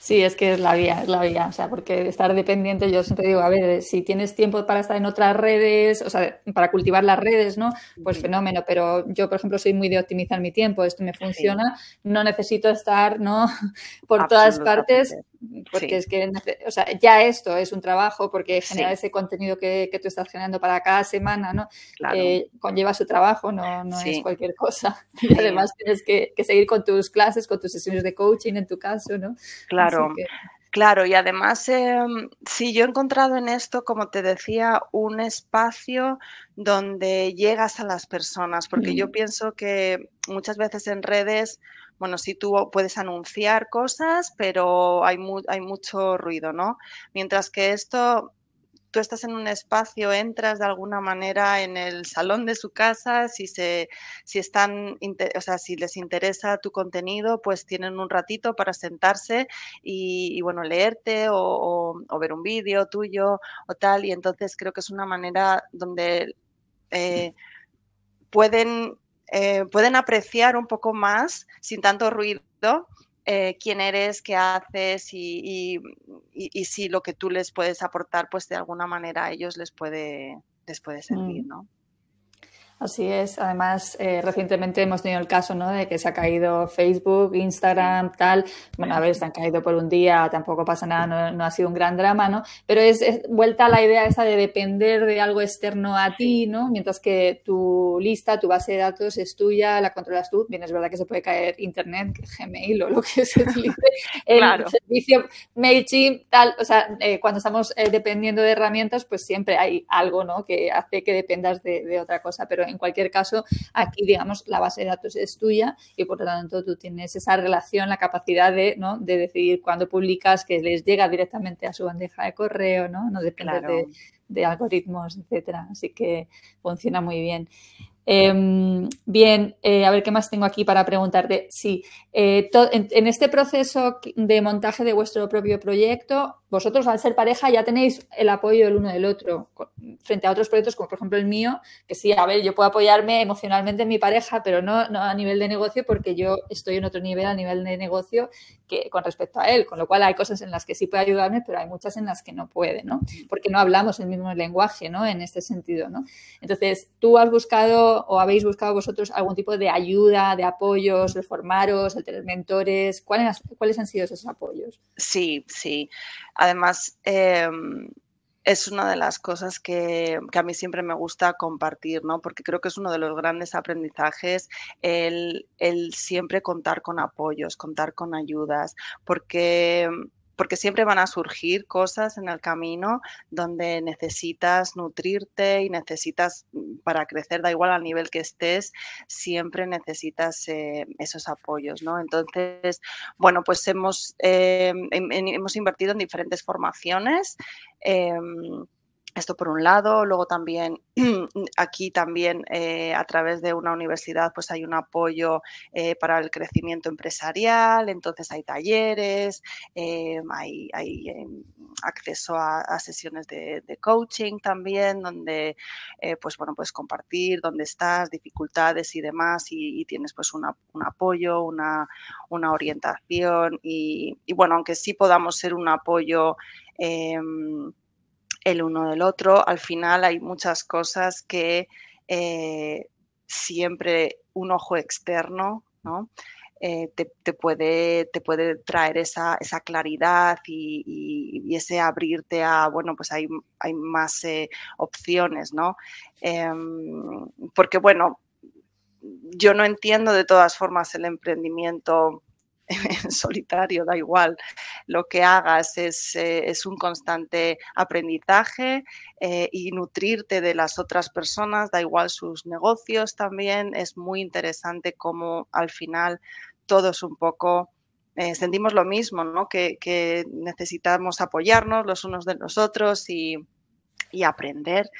Sí, es que es la vía, es la vía, o sea, porque estar dependiente, yo siempre digo, a ver, si tienes tiempo para estar en otras redes, o sea, para cultivar las redes, ¿no? Pues fenómeno, pero yo, por ejemplo, soy muy de optimizar mi tiempo, esto me funciona, no necesito estar, ¿no? Por todas partes, porque es que, o sea, ya esto es un trabajo, porque generar ese contenido que, que, tú estás generando para cada semana, ¿no? Eh, conlleva su trabajo, no, no es cualquier cosa. Y además tienes que, que seguir con tus clases, con tus sesiones de coaching en tu caso, ¿no? Claro. Claro, y además, em, sí, yo he encontrado en esto, como te decía, un espacio donde llegas a las personas, porque yo pienso que muchas veces en redes, bueno, sí tú puedes anunciar cosas, pero hay, hay mucho ruido, ¿no? Mientras que esto tú estás en un espacio, entras de alguna manera en el salón de su casa, si se, si están, o sea, si les interesa tu contenido, pues tienen un ratito para sentarse y, bueno, leerte o, ver un vídeo tuyo o tal. Y entonces creo que es una manera donde eh, pueden, eh, pueden apreciar un poco más sin tanto ruido eh, quién eres, qué haces y, si lo que tú les puedes aportar, pues de alguna manera a ellos les puede, les puede servir, mm. ¿no? Así es. Además, eh, recientemente hemos tenido el caso ¿no? de que se ha caído Facebook, Instagram, tal. Bueno, a ver, se han caído por un día, tampoco pasa nada, no, ha sido un gran drama, ¿no? Pero es, vuelta a la idea esa de depender de algo externo a ti, ¿no? Mientras que tu lista, tu base de datos es tuya, la controlas tú. Bien, es verdad que se puede caer Internet, Gmail o lo que se utilice, el servicio MailChimp, tal. O sea, eh, cuando estamos eh, dependiendo de herramientas, pues siempre hay algo, ¿no? Que hace que dependas de, de otra cosa. Pero en cualquier caso, aquí, digamos, la base de datos es tuya y por lo tanto tú tienes esa relación, la capacidad de, ¿no? de decidir cuándo publicas, que les llega directamente a su bandeja de correo, ¿no? No depende de, algoritmos, etcétera. Así que funciona muy bien. Em, bien, eh, a ver qué más tengo aquí para preguntarte. Sí, eh, en, este proceso de montaje de vuestro propio proyecto, vosotros al ser pareja ya tenéis el apoyo del uno del otro frente a otros proyectos como por ejemplo el mío, que sí, a ver, yo puedo apoyarme emocionalmente en mi pareja, pero no, no a nivel de negocio porque yo estoy en otro nivel a nivel de negocio que con respecto a él, con lo cual hay cosas en las que sí puede ayudarme, pero hay muchas en las que no puede, ¿no? Porque no hablamos el mismo lenguaje, ¿no? En este sentido, ¿no? Entonces, ¿tú has buscado o habéis buscado vosotros algún tipo de ayuda, de apoyos, de formaros, de tener mentores? ¿Cuáles, ¿Cuáles han sido esos apoyos? Sí, sí. Además, eh, es una de las cosas que, a mí siempre me gusta compartir, ¿no? Porque creo que es uno de los grandes aprendizajes el, el siempre contar con apoyos, contar con ayudas, porque porque siempre van a surgir cosas en el camino donde necesitas nutrirte y necesitas, mm, para crecer, da igual al nivel que estés, siempre necesitas eh, esos apoyos, ¿no? Entonces, bueno, pues hemos, eh, hemos invertido en diferentes formaciones. Em, esto por un lado, luego también aquí también eh, a través de una universidad pues hay un apoyo eh, para el crecimiento empresarial, entonces hay talleres, eh, hay, acceso a, sesiones de, coaching también, donde pues bueno, puedes compartir dónde estás, dificultades y demás, y, tienes pues un apoyo, una, orientación y, y, bueno, aunque sí podamos ser un apoyo em, el uno del otro. Al final hay muchas cosas que eh, siempre un ojo externo, eh, te, puede, te puede traer esa, esa claridad y, ese abrirte a, bueno, pues hay, hay más eh, opciones, ¿no? Em, porque, bueno, yo no entiendo de todas formas el emprendimiento en solitario, da igual. Lo que hagas es, eh, un constante aprendizaje eh, y nutrirte de las otras personas, da igual sus negocios también. Es muy interesante cómo al final todos un poco eh, sentimos lo mismo, ¿no? Que, necesitamos apoyarnos los unos de los otros y, y aprender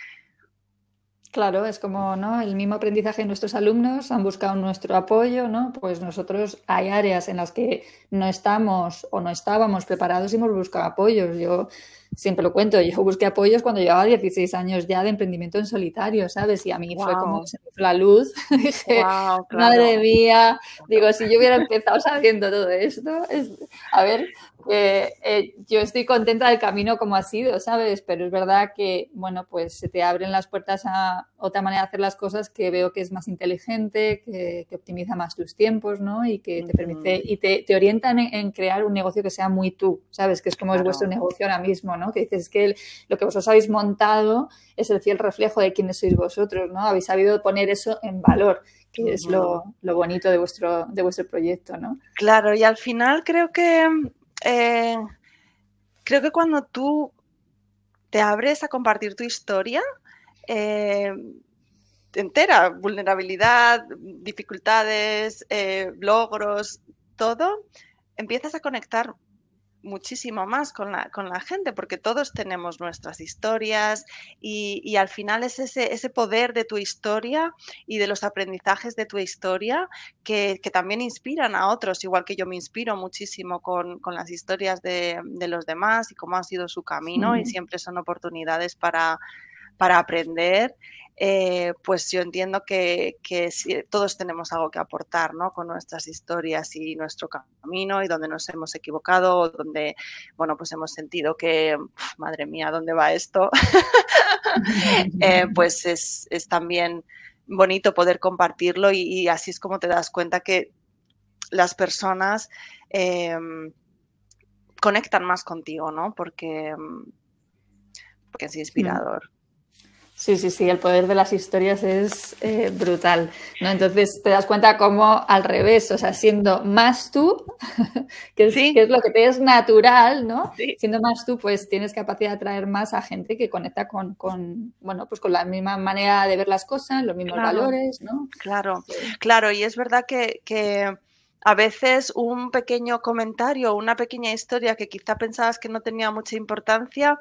Claro, es como ¿no? el mismo aprendizaje de nuestros alumnos han buscado nuestro apoyo, ¿no? Pues nosotros hay áreas en las que no estamos o no estábamos preparados y hemos buscado apoyos. Yo siempre lo cuento, yo busqué apoyos cuando llevaba 16 años ya de emprendimiento en solitario, ¿sabes? Y a mí fue como se me hizo la luz. Dije, madre mía, digo, si yo hubiera empezado sabiendo todo esto, es... a ver, eh, yo estoy contenta del camino como ha sido, ¿sabes? Pero es verdad que, bueno, pues se te abren las puertas a otra manera de hacer las cosas que veo que es más inteligente, que, optimiza más tus tiempos, ¿no? Y que te permite, y te, orientan en, crear un negocio que sea muy tú, ¿sabes? Que es como es vuestro negocio ahora mismo, ¿no? Que dices que lo que vosotros habéis montado es el fiel reflejo de quiénes sois vosotros, ¿no? Habéis sabido poner eso en valor que es lo, lo, bonito de vuestro, de vuestro proyecto, ¿no? Claro, y al final creo que eh, creo que cuando tú te abres a compartir tu historia, eh, entera, vulnerabilidad, dificultades, eh, logros, todo, empiezas a conectar muchísimo más con la, con la gente, porque todos tenemos nuestras historias y, al final es ese, ese, poder de tu historia y de los aprendizajes de tu historia que, también inspiran a otros, igual que yo me inspiro muchísimo con, las historias de, los demás y cómo ha sido su camino y siempre son oportunidades para, para aprender eh, pues yo entiendo que, todos tenemos algo que aportar ¿no? con nuestras historias y nuestro camino y donde nos hemos equivocado donde, bueno, pues hemos sentido que, madre mía, ¿dónde va esto? Eh, pues es, también bonito poder compartirlo y, así es como te das cuenta que las personas em, conectan más contigo, ¿no? Porque, porque es inspirador. Sí, sí, sí, el poder de las historias es eh, brutal, ¿no? Entonces te das cuenta como al revés, o sea, siendo más tú, que es, que es lo que te es natural, ¿no? Siendo más tú, pues tienes capacidad de atraer más a gente que conecta con, con bueno, pues con la misma manera de ver las cosas, los mismos valores, ¿no? Claro, claro, y es verdad que, que a veces un pequeño comentario, una pequeña historia que quizá pensabas que no tenía mucha importancia,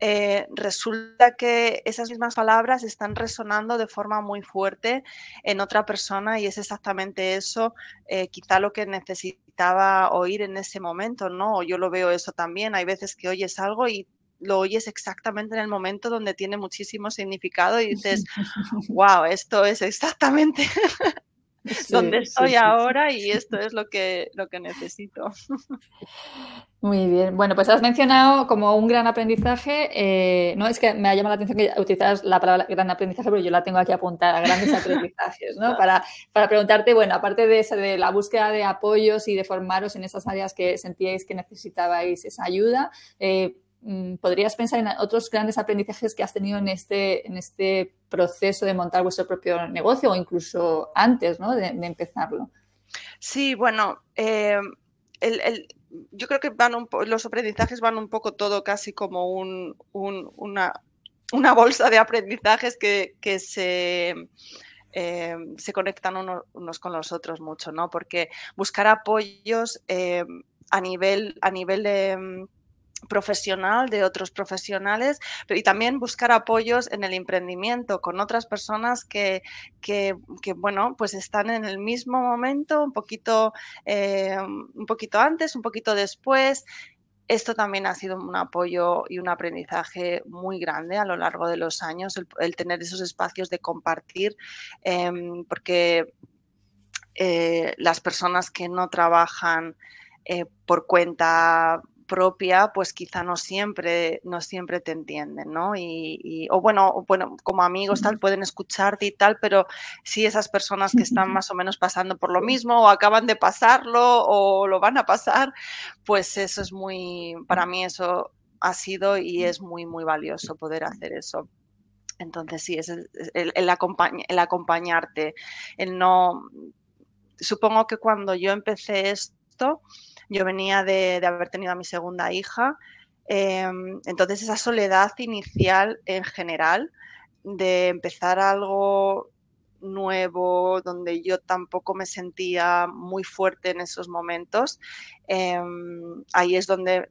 eh, resulta que esas mismas palabras están resonando de forma muy fuerte en otra persona y es exactamente eso, eh, quizá lo que necesitaba oír en ese momento, ¿no? Yo lo veo eso también, hay veces que oyes algo y lo oyes exactamente en el momento donde tiene muchísimo significado y dices, wow, esto es exactamente donde estoy ahora y esto es lo que, lo que necesito. Muy bien. Bueno, pues has mencionado como un gran aprendizaje, eh, no es que me ha llamado la atención que utilizas la palabra gran aprendizaje, pero yo la tengo aquí apuntada, grandes aprendizajes, ¿no? Para, para preguntarte, bueno, aparte de, esa, de la búsqueda de apoyos y de formaros en esas áreas que sentíais que necesitabais esa ayuda, eh, ¿podrías pensar en otros grandes aprendizajes que has tenido en este, en este proceso de montar vuestro propio negocio o incluso antes de, empezarlo? Sí, bueno, eh, yo creo que van los aprendizajes van un poco todo casi como una, bolsa de aprendizajes que, se... Eh, se conectan unos, con los otros mucho, ¿no? Porque buscar apoyos eh, a nivel, a nivel de, profesional de otros profesionales y también buscar apoyos en el emprendimiento con otras personas que, que, bueno, pues están en el mismo momento, un poquito, eh, un poquito antes, un poquito después. Esto también ha sido un apoyo y un aprendizaje muy grande a lo largo de los años, el, tener esos espacios de compartir, em, porque eh, las personas que no trabajan eh, por cuenta propia, pues quizá no siempre, no siempre te entienden, ¿no? Y, o bueno, bueno, como amigos tal, pueden escucharte y tal, pero si esas personas que están más o menos pasando por lo mismo o acaban de pasarlo o lo van a pasar, pues eso es muy, para mí eso ha sido y es muy, muy valioso poder hacer eso. Entonces sí, es el, el, el acompañarte, el no... Supongo que cuando yo empecé esto, yo venía de, haber tenido a mi segunda hija, em, entonces esa soledad inicial en general de empezar algo nuevo, donde yo tampoco me sentía muy fuerte en esos momentos, em, ahí es donde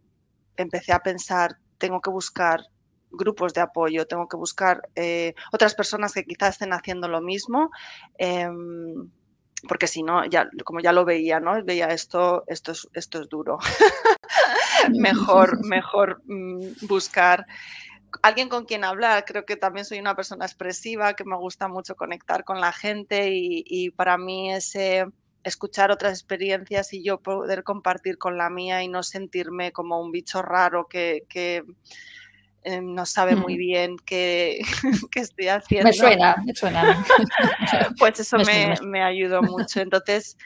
empecé a pensar, tengo que buscar grupos de apoyo, tengo que buscar eh, otras personas que quizás estén haciendo lo mismo. Em, porque si no, ya, como ya lo veía, ¿no? Veía esto, esto es, esto es duro. mejor, mejor mm, buscar alguien con quien hablar. Creo que también soy una persona expresiva, que me gusta mucho conectar con la gente y, para mí ese escuchar otras experiencias y yo poder compartir con la mía y no sentirme como un bicho raro que, que eh, no sabe muy mm. bien qué, estoy haciendo. Me suena, me suena. pues eso me, ayudó mucho. Entonces,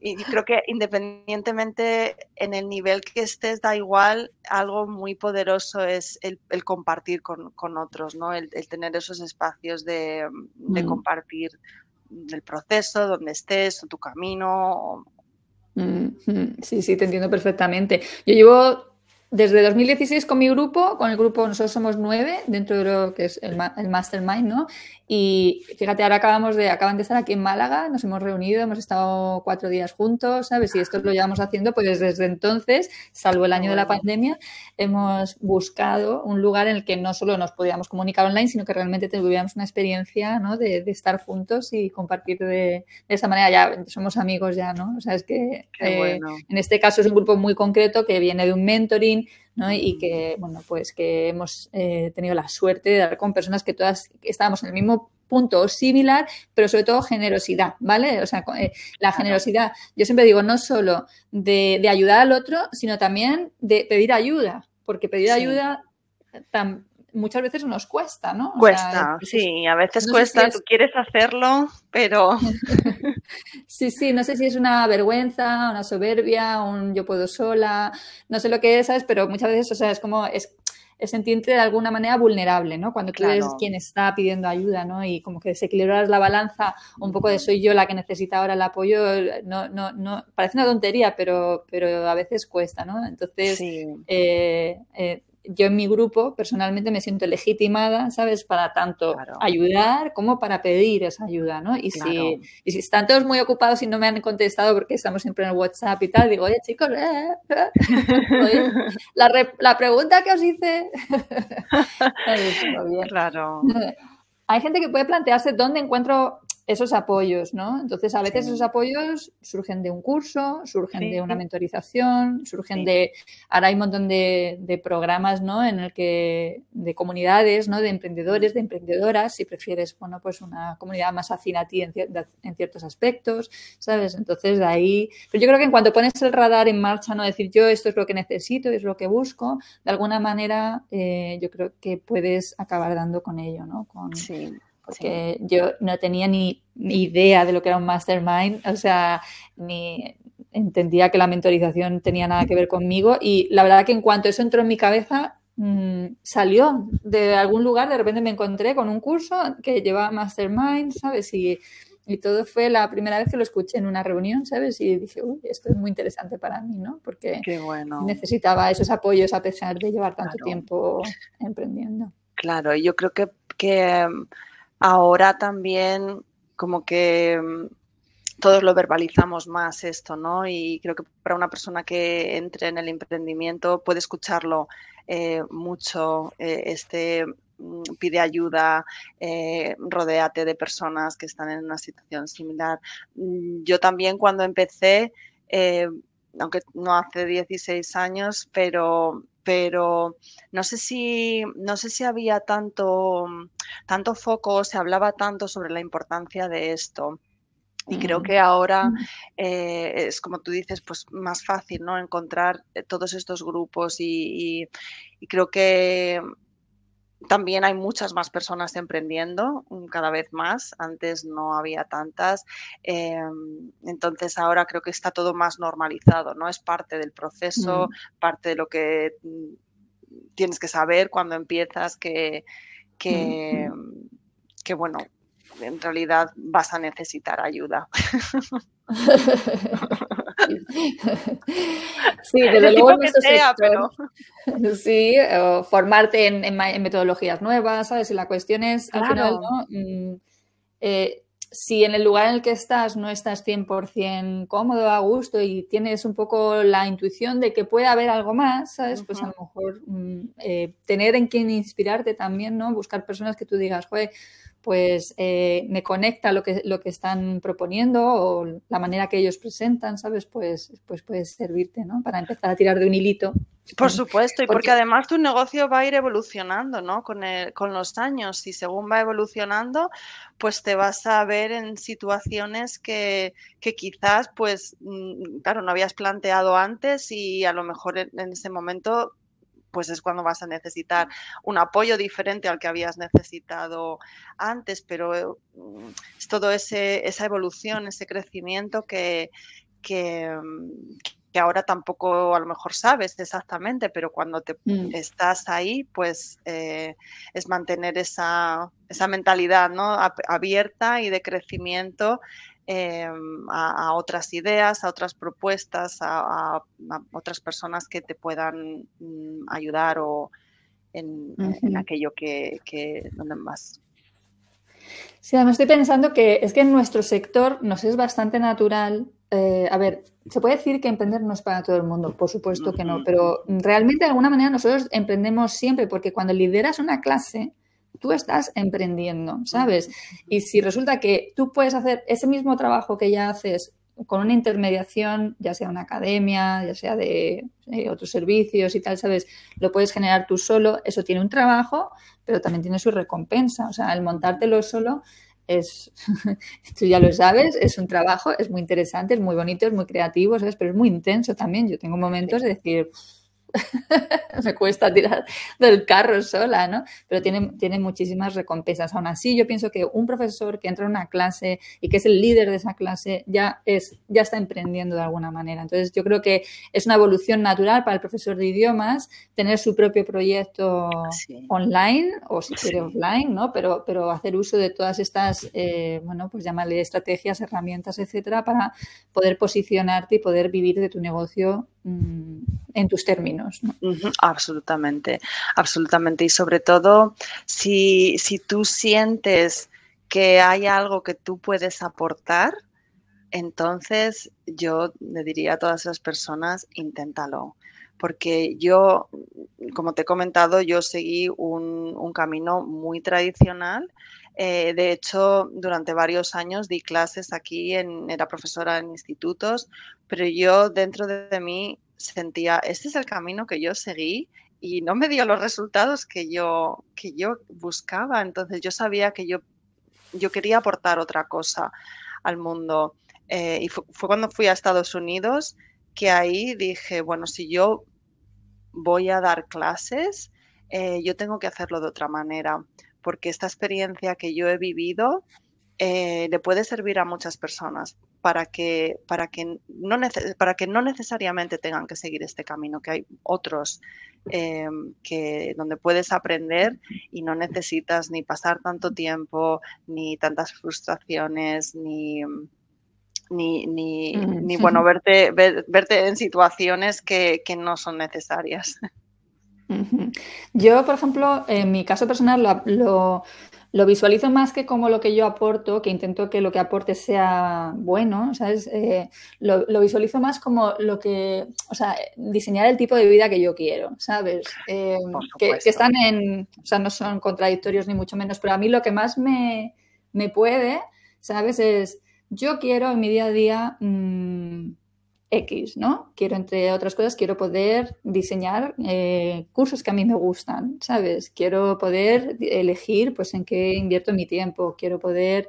y creo que independientemente en el nivel que estés, da igual, algo muy poderoso es el, compartir con, otros, ¿no? El, tener esos espacios de, mm. compartir el proceso, donde estés, tu camino. Mm, sí, sí, te entiendo perfectamente. Yo llevo desde 2016 con mi grupo, con el grupo nosotros somos nueve dentro de lo que es el, el Mastermind, ¿no? Y fíjate, ahora acabamos de, acaban de estar aquí en Málaga, nos hemos reunido, hemos estado cuatro días juntos, ¿sabes? Y esto lo llevamos haciendo, pues desde entonces, salvo el año de la pandemia, hemos buscado un lugar en el que no solo nos podíamos comunicar online, sino que realmente tuviéramos una experiencia, ¿no? De, de estar juntos y compartir de, de, esa manera. Ya somos amigos ya, ¿no? O sea, es que eh, en este caso es un grupo muy concreto que viene de un mentoring, ¿no? Y que, bueno, pues que hemos eh, tenido la suerte de dar con personas que todas estábamos en el mismo punto o similar, pero sobre todo generosidad, ¿vale? O sea, eh, la generosidad, yo siempre digo, no solo de, de, ayudar al otro, sino también de pedir ayuda, porque pedir sí. ayuda tam, muchas veces nos cuesta, ¿no? O cuesta, sea, pues sí, a veces no cuesta, si es... tú quieres hacerlo, pero... sí, sí, no sé si es una vergüenza, una soberbia, un yo puedo sola, no sé lo que es, ¿sabes? Pero muchas veces, o sea, es como... Es, es sentirte de alguna manera vulnerable, ¿no? Cuando tú claro. eres quien está pidiendo ayuda, ¿no? Y como que desequilibras la balanza un poco de soy yo la que necesita ahora el apoyo, no, no, no, parece una tontería, pero, pero a veces cuesta, ¿no? Entonces, sí. eh, eh, yo en mi grupo personalmente me siento legitimada, ¿sabes? Para tanto claro. ayudar como para pedir esa ayuda, ¿no? Y, claro. si, y si están todos muy ocupados y no me han contestado porque estamos siempre en el WhatsApp y tal, digo, oye chicos, eh, eh, oye, la, re, la, pregunta que os hice. claro. Hay gente que puede plantearse dónde encuentro esos apoyos, ¿no? Entonces, a veces sí. esos apoyos surgen de un curso, surgen sí. de una mentorización, surgen sí. de... Ahora hay un montón de, de, programas, ¿no? En el que... de comunidades, ¿no? De emprendedores, de emprendedoras, si prefieres, bueno, pues una comunidad más afín a ti en, en ciertos aspectos, ¿sabes? Entonces, de ahí... Pero yo creo que en cuanto pones el radar en marcha, ¿no? Decir, yo esto es lo que necesito, es lo que busco, de alguna manera eh, yo creo que puedes acabar dando con ello, ¿no? Con, sí porque sí. yo no tenía ni, ni, idea de lo que era un mastermind, o sea, ni entendía que la mentorización tenía nada que ver conmigo y la verdad que en cuanto eso entró en mi cabeza, mmm, salió de algún lugar, de repente me encontré con un curso que llevaba mastermind, ¿sabes? Y, y todo fue la primera vez que lo escuché en una reunión, ¿sabes? Y dije, uy, esto es muy interesante para mí, ¿no? Porque bueno. necesitaba esos apoyos a pesar de llevar tanto claro. tiempo emprendiendo. Claro, y yo creo que, que ahora también como que mm, todos lo verbalizamos más esto, ¿no? Y creo que para una persona que entre en el emprendimiento puede escucharlo eh, mucho, eh, este mm, pide ayuda, eh, rodéate de personas que están en una situación similar. Mm, yo también cuando empecé, eh, aunque no hace 16 años, pero pero no sé si, no sé si había tanto, tanto foco, se hablaba tanto sobre la importancia de esto. Y creo que ahora eh, es como tú dices, pues más fácil, ¿no? Encontrar eh, todos estos grupos y, y, y creo que también hay muchas más personas emprendiendo, mm, cada vez más. Antes no había tantas. Eh, entonces ahora creo que está todo más normalizado, ¿no? Es parte del proceso, mm. parte de lo que mm, tienes que saber cuando empiezas, que, que, que bueno, en realidad vas a necesitar ayuda. sí, desde luego en sea, pero... sí, o formarte en, en, en, metodologías nuevas, ¿sabes? Y la cuestión es, claro. al final, ¿no? Mm, eh, si en el lugar en el que estás no estás 100% cómodo, a gusto y tienes un poco la intuición de que puede haber algo más, ¿sabes? Uh -huh. Pues a lo mejor mm, eh, tener en quien inspirarte también, ¿no? Buscar personas que tú digas, joder, pues eh, me conecta lo que, lo que están proponiendo o la manera que ellos presentan, ¿sabes? Pues, pues puede servirte, ¿no? Para empezar a tirar de un hilito. Por supuesto, y porque, porque además tu negocio va a ir evolucionando, ¿no? Con, el, con los años y según va evolucionando, pues te vas a ver en situaciones que, que quizás, pues, mm, claro, no habías planteado antes y a lo mejor en, en ese momento pues es cuando vas a necesitar un apoyo diferente al que habías necesitado antes, pero mm, es todo ese, esa evolución, ese crecimiento que, que, que, ahora tampoco a lo mejor sabes exactamente, pero cuando te mm. estás ahí, pues eh, es mantener esa, esa mentalidad ¿no? abierta y de crecimiento em, a, otras ideas, a otras propuestas, a, otras personas que te puedan mm, ayudar o en, aquello que, que donde más Sí, además estoy pensando que es que en nuestro sector nos es bastante natural. Eh, a ver, se puede decir que emprender no es para todo el mundo, por supuesto que no, pero realmente de alguna manera nosotros emprendemos siempre, porque cuando lideras una clase, tú estás emprendiendo, ¿sabes? Y si resulta que tú puedes hacer ese mismo trabajo que ya haces con una intermediación, ya sea una academia, ya sea de eh, otros servicios y tal, ¿sabes? Lo puedes generar tú solo, eso tiene un trabajo, pero también tiene su recompensa. O sea, el montártelo solo es, tú ya lo sabes, es un trabajo, es muy interesante, es muy bonito, es muy creativo, ¿sabes? Pero es muy intenso también. Yo tengo momentos de decir, me cuesta tirar del carro sola, ¿no? Pero tiene, tiene muchísimas recompensas. Aún así, yo pienso que un profesor que entra en una clase y que es el líder de esa clase ya, es, ya está emprendiendo de alguna manera. Entonces, yo creo que es una evolución natural para el profesor de idiomas tener su propio proyecto online o si quiere offline, ¿no? Pero, pero hacer uso de todas estas, eh, bueno, pues llamarle estrategias, herramientas, etcétera, para poder posicionarte y poder vivir de tu negocio en tus términos. absolutamente, absolutamente. Y sobre todo, si, tú sientes que hay algo que tú puedes aportar, entonces yo le diría a todas esas personas, inténtalo. Porque yo, como te he comentado, yo seguí un, un camino muy tradicional eh, de hecho, durante varios años di clases aquí, en, era profesora en institutos, pero yo dentro de, mí sentía, este es el camino que yo seguí y no me dio los resultados que yo, que yo buscaba. Entonces yo sabía que yo, yo quería aportar otra cosa al mundo. Eh, y fue, cuando fui a Estados Unidos que ahí dije, bueno, si yo voy a dar clases, eh, yo tengo que hacerlo de otra manera porque esta experiencia que yo he vivido eh, le puede servir a muchas personas para que, para, que no para que no necesariamente tengan que seguir este camino, que hay otros em, que, donde puedes aprender y no necesitas ni pasar tanto tiempo, ni tantas frustraciones, ni, ni, mm, bueno, verte, verte en situaciones que, que no son necesarias. Yo, por ejemplo, en mi caso personal lo, visualizo más que como lo que yo aporto, que intento que lo que aporte sea bueno, ¿sabes? Eh, lo, visualizo más como lo que, o sea, diseñar el tipo de vida que yo quiero, ¿sabes? Eh, que, están en, o sea, no son contradictorios ni mucho menos, pero a mí lo que más me, puede, ¿sabes? Es, yo quiero en mi día a día... Mm, X, ¿no? Quiero, entre otras cosas, quiero poder diseñar eh, cursos que a mí me gustan, ¿sabes? Quiero poder elegir, pues, en qué invierto mi tiempo. Quiero poder,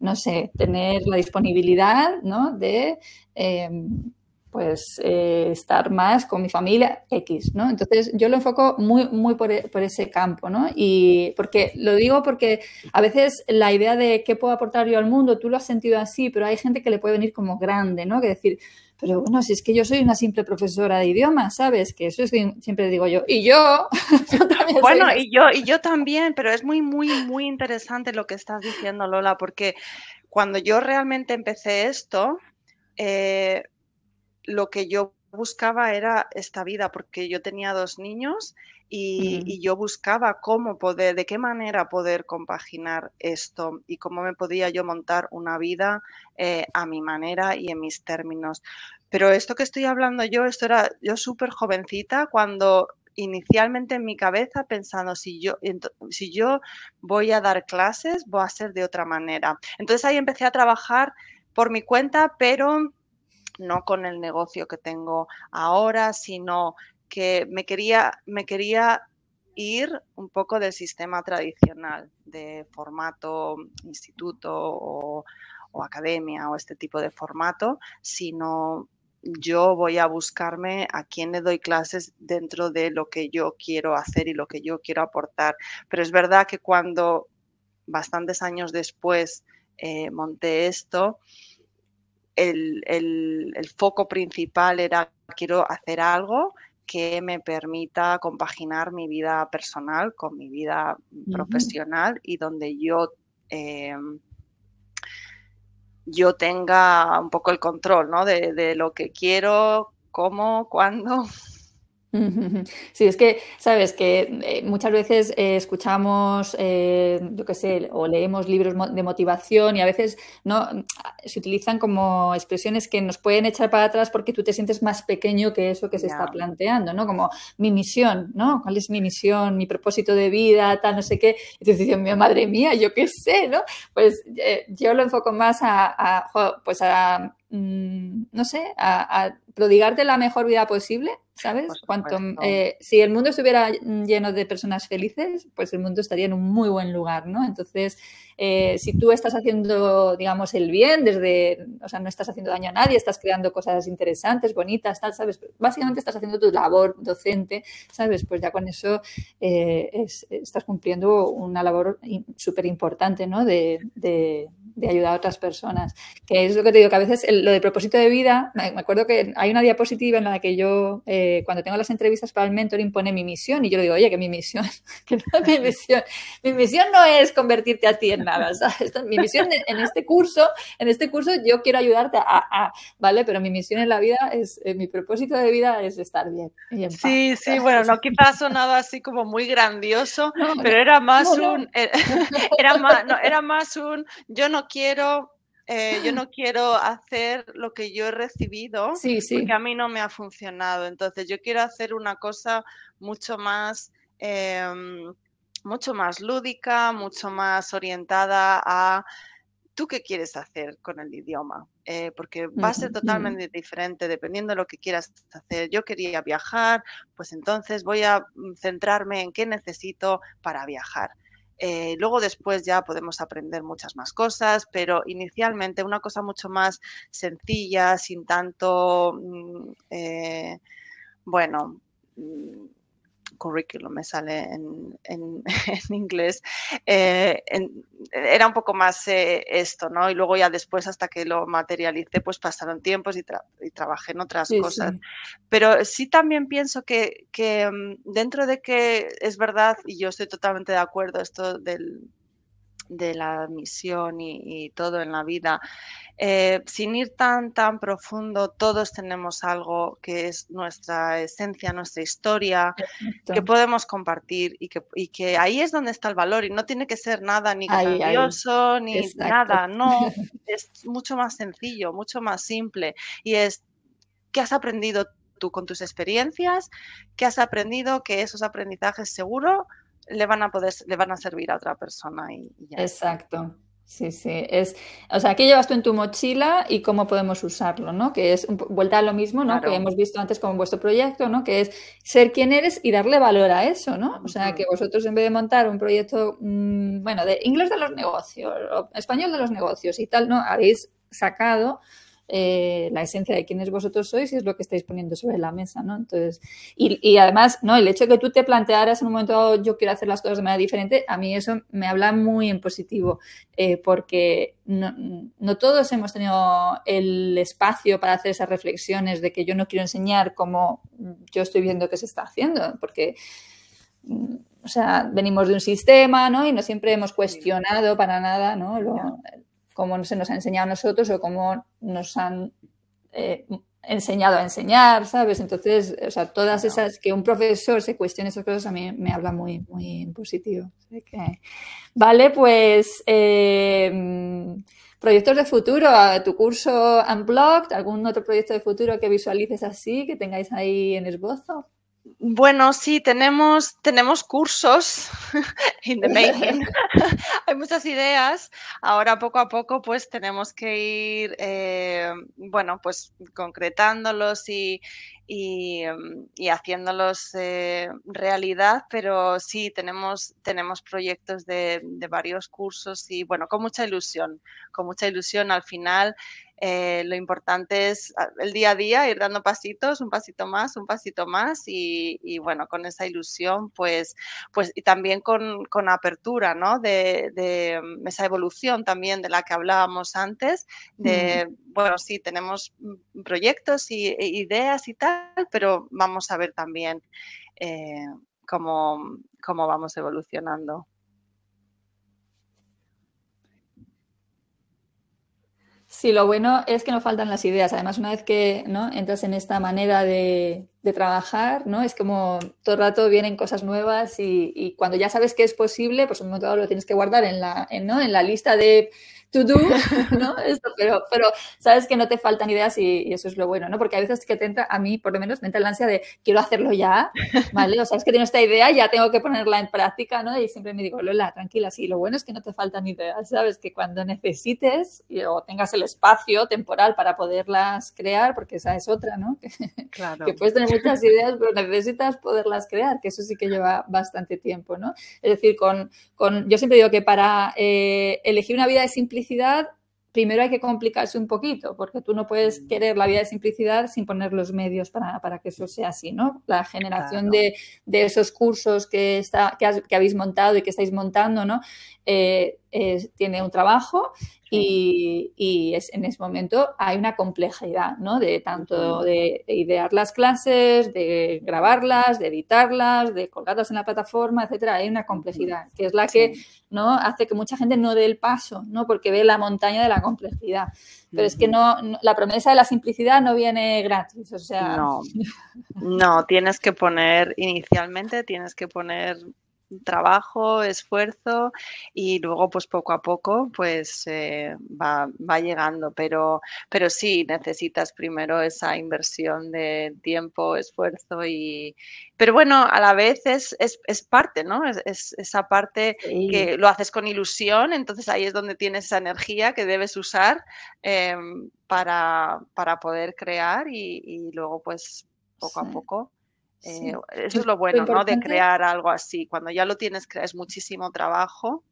no sé, tener la disponibilidad, ¿no? De, em, pues, eh, estar más con mi familia X, ¿no? Entonces, yo lo enfoco muy, muy por, por, ese campo, ¿no? Y porque, lo digo porque a veces la idea de qué puedo aportar yo al mundo, tú lo has sentido así, pero hay gente que le puede venir como grande, ¿no? Que decir, pero bueno, si es que yo soy una simple profesora de idiomas, ¿sabes? Que eso es siempre digo yo. Y yo, Bueno, y yo, y yo también, pero es muy, muy, muy interesante lo que estás diciendo, Lola, porque cuando yo realmente empecé esto, eh, lo que yo buscaba era esta vida, porque yo tenía dos niños y, yo buscaba cómo poder, de qué manera poder compaginar esto y cómo me podía yo montar una vida eh, a mi manera y en mis términos. Pero esto que estoy hablando yo, esto era yo súper jovencita cuando inicialmente en mi cabeza pensando si yo, si yo voy a dar clases, voy a ser de otra manera. Entonces ahí empecé a trabajar por mi cuenta, pero no con el negocio que tengo ahora, sino que me quería, me quería ir un poco del sistema tradicional de formato instituto o, academia o este tipo de formato, sino yo voy a buscarme a quién le doy clases dentro de lo que yo quiero hacer y lo que yo quiero aportar. Pero es verdad que cuando bastantes años después eh, monté esto, el, el, foco principal era quiero hacer algo que me permita compaginar mi vida personal con mi vida profesional y donde yo em, yo tenga un poco el control, ¿no? De, de lo que quiero, cómo, cuándo. Sí, es que, sabes, que eh, muchas veces eh, escuchamos, eh, yo qué sé, o leemos libros de motivación y a veces no se utilizan como expresiones que nos pueden echar para atrás porque tú te sientes más pequeño que eso que se está planteando, ¿no? Como mi misión, ¿no? ¿Cuál es mi misión, mi propósito de vida, tal, no sé qué? Y te dicen, madre mía, yo qué sé, ¿no? Pues yo lo enfoco más a, pues a, mm, no sé, a, a prodigarte la mejor vida posible ¿sabes? Cuanto, eh, si el mundo estuviera lleno de personas felices, pues el mundo estaría en un muy buen lugar, ¿no? Entonces, eh, si tú estás haciendo, digamos, el bien desde, o sea, no estás haciendo daño a nadie, estás creando cosas interesantes, bonitas, tal, ¿sabes? Básicamente estás haciendo tu labor docente, ¿sabes? Pues ya con eso eh, estás cumpliendo una labor súper importante, ¿no? De, de, ayudar a otras personas. Que es lo que te digo, que a veces lo de propósito de vida, me, acuerdo que hay una diapositiva en la que yo, eh, cuando tengo las entrevistas para el mentoring, pone mi misión y yo le digo, oye, que mi misión, que no mi misión, mi misión no es convertirte a ti en nada. mi misión en este curso, en este curso yo quiero ayudarte a, ¿vale? Pero mi misión en la vida es, eh, mi propósito de vida es estar bien. sí, sí, bueno, no quizás sonado así como muy grandioso, pero era más un, eh, era más, era más un, yo no quiero eh, yo no quiero hacer lo que yo he recibido porque a mí no me ha funcionado. Entonces, yo quiero hacer una cosa mucho más em, mucho más lúdica, mucho más orientada a tú qué quieres hacer con el idioma, eh, porque va a ser totalmente diferente dependiendo de lo que quieras hacer. Yo quería viajar, pues entonces voy a mm, centrarme en qué necesito para viajar. Eh, luego después ya podemos aprender muchas más cosas, pero inicialmente una cosa mucho más sencilla, sin tanto, mm, eh, bueno, curriculum, me sale en, en, inglés, eh, era un poco más eh, esto, ¿no? Y luego ya después, hasta que lo materialicé, pues pasaron tiempos y, trabajé en otras cosas. Pero sí también pienso que, que, mm, dentro de que es verdad, y yo estoy totalmente de acuerdo, esto del, de la misión y, todo en la vida. Eh, sin ir tan, tan profundo, todos tenemos algo que es nuestra esencia, nuestra historia, que podemos compartir y que, y que, ahí es donde está el valor y no tiene que ser nada ni grandioso ni nada, no, es mucho más sencillo, mucho más simple y es, ¿qué has aprendido tú con tus experiencias? ¿Qué has aprendido? Que esos aprendizajes seguro le van a poder, le van a servir a otra persona y, ya. Exacto. Sí, sí. Es, o sea, ¿qué llevas tú en tu mochila y cómo podemos usarlo, ¿no? Que es vuelta a lo mismo, ¿no? Que hemos visto antes con vuestro proyecto, ¿no? Que es ser quien eres y darle valor a eso, ¿no? O sea, que vosotros en vez de montar un proyecto, mm, bueno, de inglés de los negocios, o español de los negocios y tal, ¿no? Habéis sacado eh, la esencia de quiénes vosotros sois y es lo que estáis poniendo sobre la mesa, ¿no? Entonces, y, además, ¿no? El hecho de que tú te plantearas en un momento dado, yo quiero hacer las cosas de manera diferente, a mí eso me habla muy en positivo, eh, porque no, no, todos hemos tenido el espacio para hacer esas reflexiones de que yo no quiero enseñar como yo estoy viendo que se está haciendo, porque mm, o sea, venimos de un sistema, ¿no? Y no siempre hemos cuestionado para nada, ¿no? Lo, cómo se nos ha enseñado a nosotros o cómo nos han eh, enseñado a enseñar, ¿sabes? Entonces, o sea, todas esas, que un profesor se cuestione esas cosas a mí me habla muy, muy positivo. Vale, pues eh, proyectos de futuro, tu curso Unblocked, algún otro proyecto de futuro que visualices así, que tengáis ahí en esbozo. Bueno, sí, tenemos, tenemos cursos in the making. Hay muchas ideas. Ahora poco a poco pues tenemos que ir, eh, bueno, pues concretándolos y, y, y haciéndolos eh, realidad, pero sí tenemos, tenemos proyectos de, de varios cursos y bueno, con mucha ilusión, con mucha ilusión al final. Eh, lo importante es ah, el día a día, ir dando pasitos, un pasito más, un pasito más y, bueno, con esa ilusión, pues, pues y también con, con apertura, ¿no? De, de, mm, esa evolución también de la que hablábamos antes, de, bueno, sí, tenemos mm, proyectos y e ideas y tal, pero vamos a ver también eh, cómo, cómo vamos evolucionando. Sí, lo bueno es que no faltan las ideas. Además, una vez que ¿no? entras en esta manera de, trabajar, ¿no? Es como todo el rato vienen cosas nuevas y, cuando ya sabes que es posible, pues un momento lo tienes que guardar en la, ¿no? en la lista de to do, ¿no? Esto, pero, pero sabes que no te faltan ideas y, eso es lo bueno, ¿no? Porque a veces que te entra, a mí por lo menos me entra la ansia de quiero hacerlo ya, ¿vale? O sea, es que tengo esta idea, ya tengo que ponerla en práctica, ¿no? Y siempre me digo, Lola, tranquila, sí, lo bueno es que no te faltan ideas, ¿sabes? Que cuando necesites o tengas el espacio temporal para poderlas crear, porque esa es otra, ¿no? Claro. que puedes tener muchas ideas, pero necesitas poderlas crear, que eso sí que lleva bastante tiempo, ¿no? Es decir, con, con yo siempre digo que para eh, elegir una vida de simplicidad, simplicidad, primero hay que complicarse un poquito, porque tú no puedes mm. querer la vida de simplicidad sin poner los medios para, que eso sea así, ¿no? La generación de, esos cursos que, está, que, habéis montado y que estáis montando, ¿no? Eh, tiene un trabajo y, es, en ese momento hay una complejidad, ¿no? De tanto de, idear las clases, de grabarlas, de editarlas, de colgarlas en la plataforma, etcétera. Hay una complejidad que es la que no hace que mucha gente no dé el paso, ¿no? Porque ve la montaña de la complejidad. Pero es que no, la promesa de la simplicidad no viene gratis, o sea. No, no, tienes que poner inicialmente, tienes que poner trabajo, esfuerzo y luego pues poco a poco pues eh, va, llegando, pero, pero sí necesitas primero esa inversión de tiempo, esfuerzo y... Pero bueno, a la vez es, es, parte, ¿no? Es, esa parte que lo haces con ilusión, entonces ahí es donde tienes esa energía que debes usar em, para, poder crear y, y luego pues poco a poco eh, eso es lo bueno, ¿no? De crear algo así. Cuando ya lo tienes, es muchísimo trabajo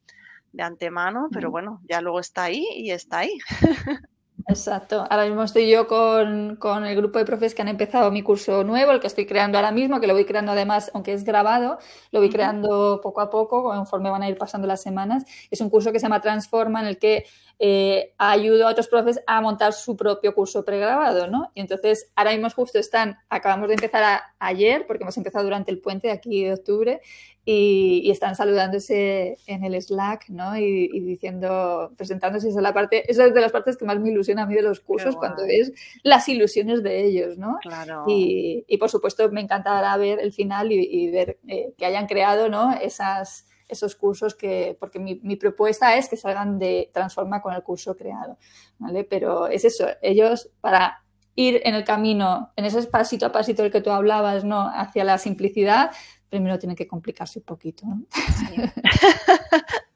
de antemano, pero bueno, ya luego está ahí y está ahí. Exacto. Ahora mismo estoy yo con, el grupo de profes que han empezado mi curso nuevo, el que estoy creando ahora mismo, que lo voy creando además, aunque es grabado, lo voy creando poco a poco, conforme van a ir pasando las semanas. Es un curso que se llama Transforma, en el que eh, ayudo a otros profes a montar su propio curso pregrabado, ¿no? Y entonces, ahora mismo justo están, acabamos de empezar ayer, porque hemos empezado durante el puente de aquí de octubre, y, están saludándose en el Slack, ¿no? Y, diciendo, presentándose esa es la parte, esa es de las partes que más me ilusiona a mí de los cursos, cuando ves las ilusiones de ellos, ¿no? Claro. Y, por supuesto me encantará ver el final y, ver eh, que hayan creado, ¿no? Esas esos cursos que, porque mi, mi, propuesta es que salgan de Transforma con el curso creado, ¿vale? Pero es eso, ellos para ir en el camino, en ese pasito a pasito del que tú hablabas, ¿no? Hacia la simplicidad, primero tiene que complicarse un poquito.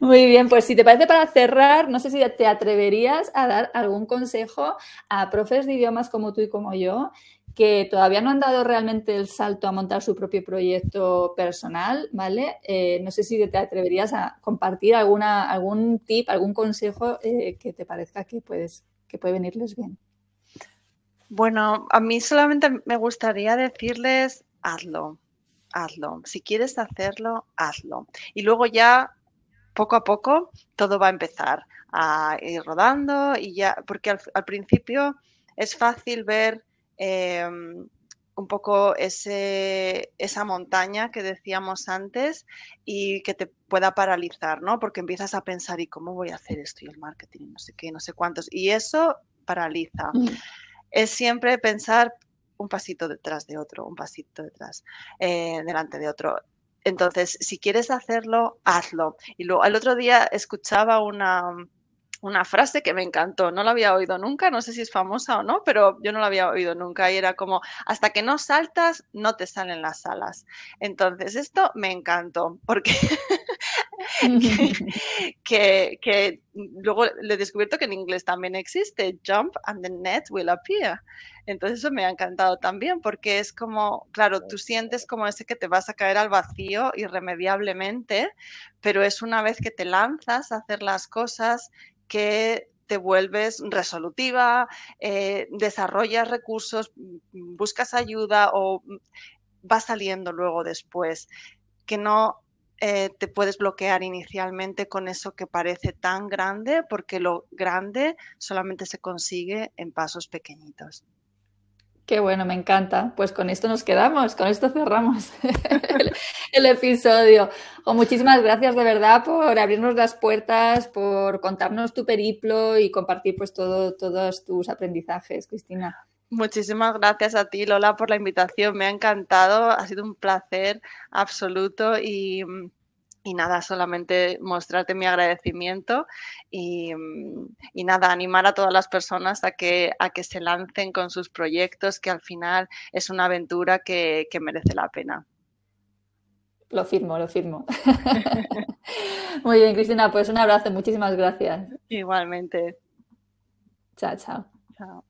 Muy bien, pues si te parece para cerrar, no sé si te atreverías a dar algún consejo a profes de idiomas como tú y como yo que todavía no han dado realmente el salto a montar su propio proyecto personal, ¿vale? Eh, no sé si te atreverías a compartir alguna, algún tip, algún consejo eh, que te parezca que, puedes, que puede venirles bien. Bueno, a mí solamente me gustaría decirles hazlo, hazlo. Si quieres hacerlo, hazlo. Y luego ya, poco a poco, todo va a empezar a ir rodando y ya, porque al, principio es fácil ver em, un poco ese, esa montaña que decíamos antes y que te pueda paralizar, ¿no? Porque empiezas a pensar, ¿y cómo voy a hacer esto? Y el marketing, no sé qué, no sé cuántos. Y eso paraliza. Mm. Es siempre pensar, un pasito detrás de otro, un pasito detrás, eh, delante de otro. Entonces, si quieres hacerlo, hazlo. Y luego, el otro día escuchaba una, una frase que me encantó, no la había oído nunca, no sé si es famosa o no, pero yo no la había oído nunca y era como, hasta que no saltas, no te salen las alas. Entonces, esto me encantó, porque que, que, luego le he descubierto que en inglés también existe, jump and the net will appear. Entonces eso me ha encantado también porque es como, claro, tú sientes como ese que te vas a caer al vacío irremediablemente, pero es una vez que te lanzas a hacer las cosas que te vuelves resolutiva, eh, desarrollas recursos, buscas ayuda o va saliendo luego después, que no eh, te puedes bloquear inicialmente con eso que parece tan grande, porque lo grande solamente se consigue en pasos pequeñitos. Qué bueno, me encanta. Pues con esto nos quedamos, con esto cerramos el, episodio. Oh, muchísimas gracias de verdad por abrirnos las puertas, por contarnos tu periplo y compartir pues todo, todos tus aprendizajes, Cristina. Muchísimas gracias a ti, Lola, por la invitación. Me ha encantado, ha sido un placer absoluto y y nada, solamente mostrarte mi agradecimiento y, nada, animar a todas las personas a que, a que se lancen con sus proyectos, que al final es una aventura que, que merece la pena. Lo firmo, lo firmo. Muy bien, Cristina, pues un abrazo, muchísimas gracias. Igualmente. Chao, chao. Chao.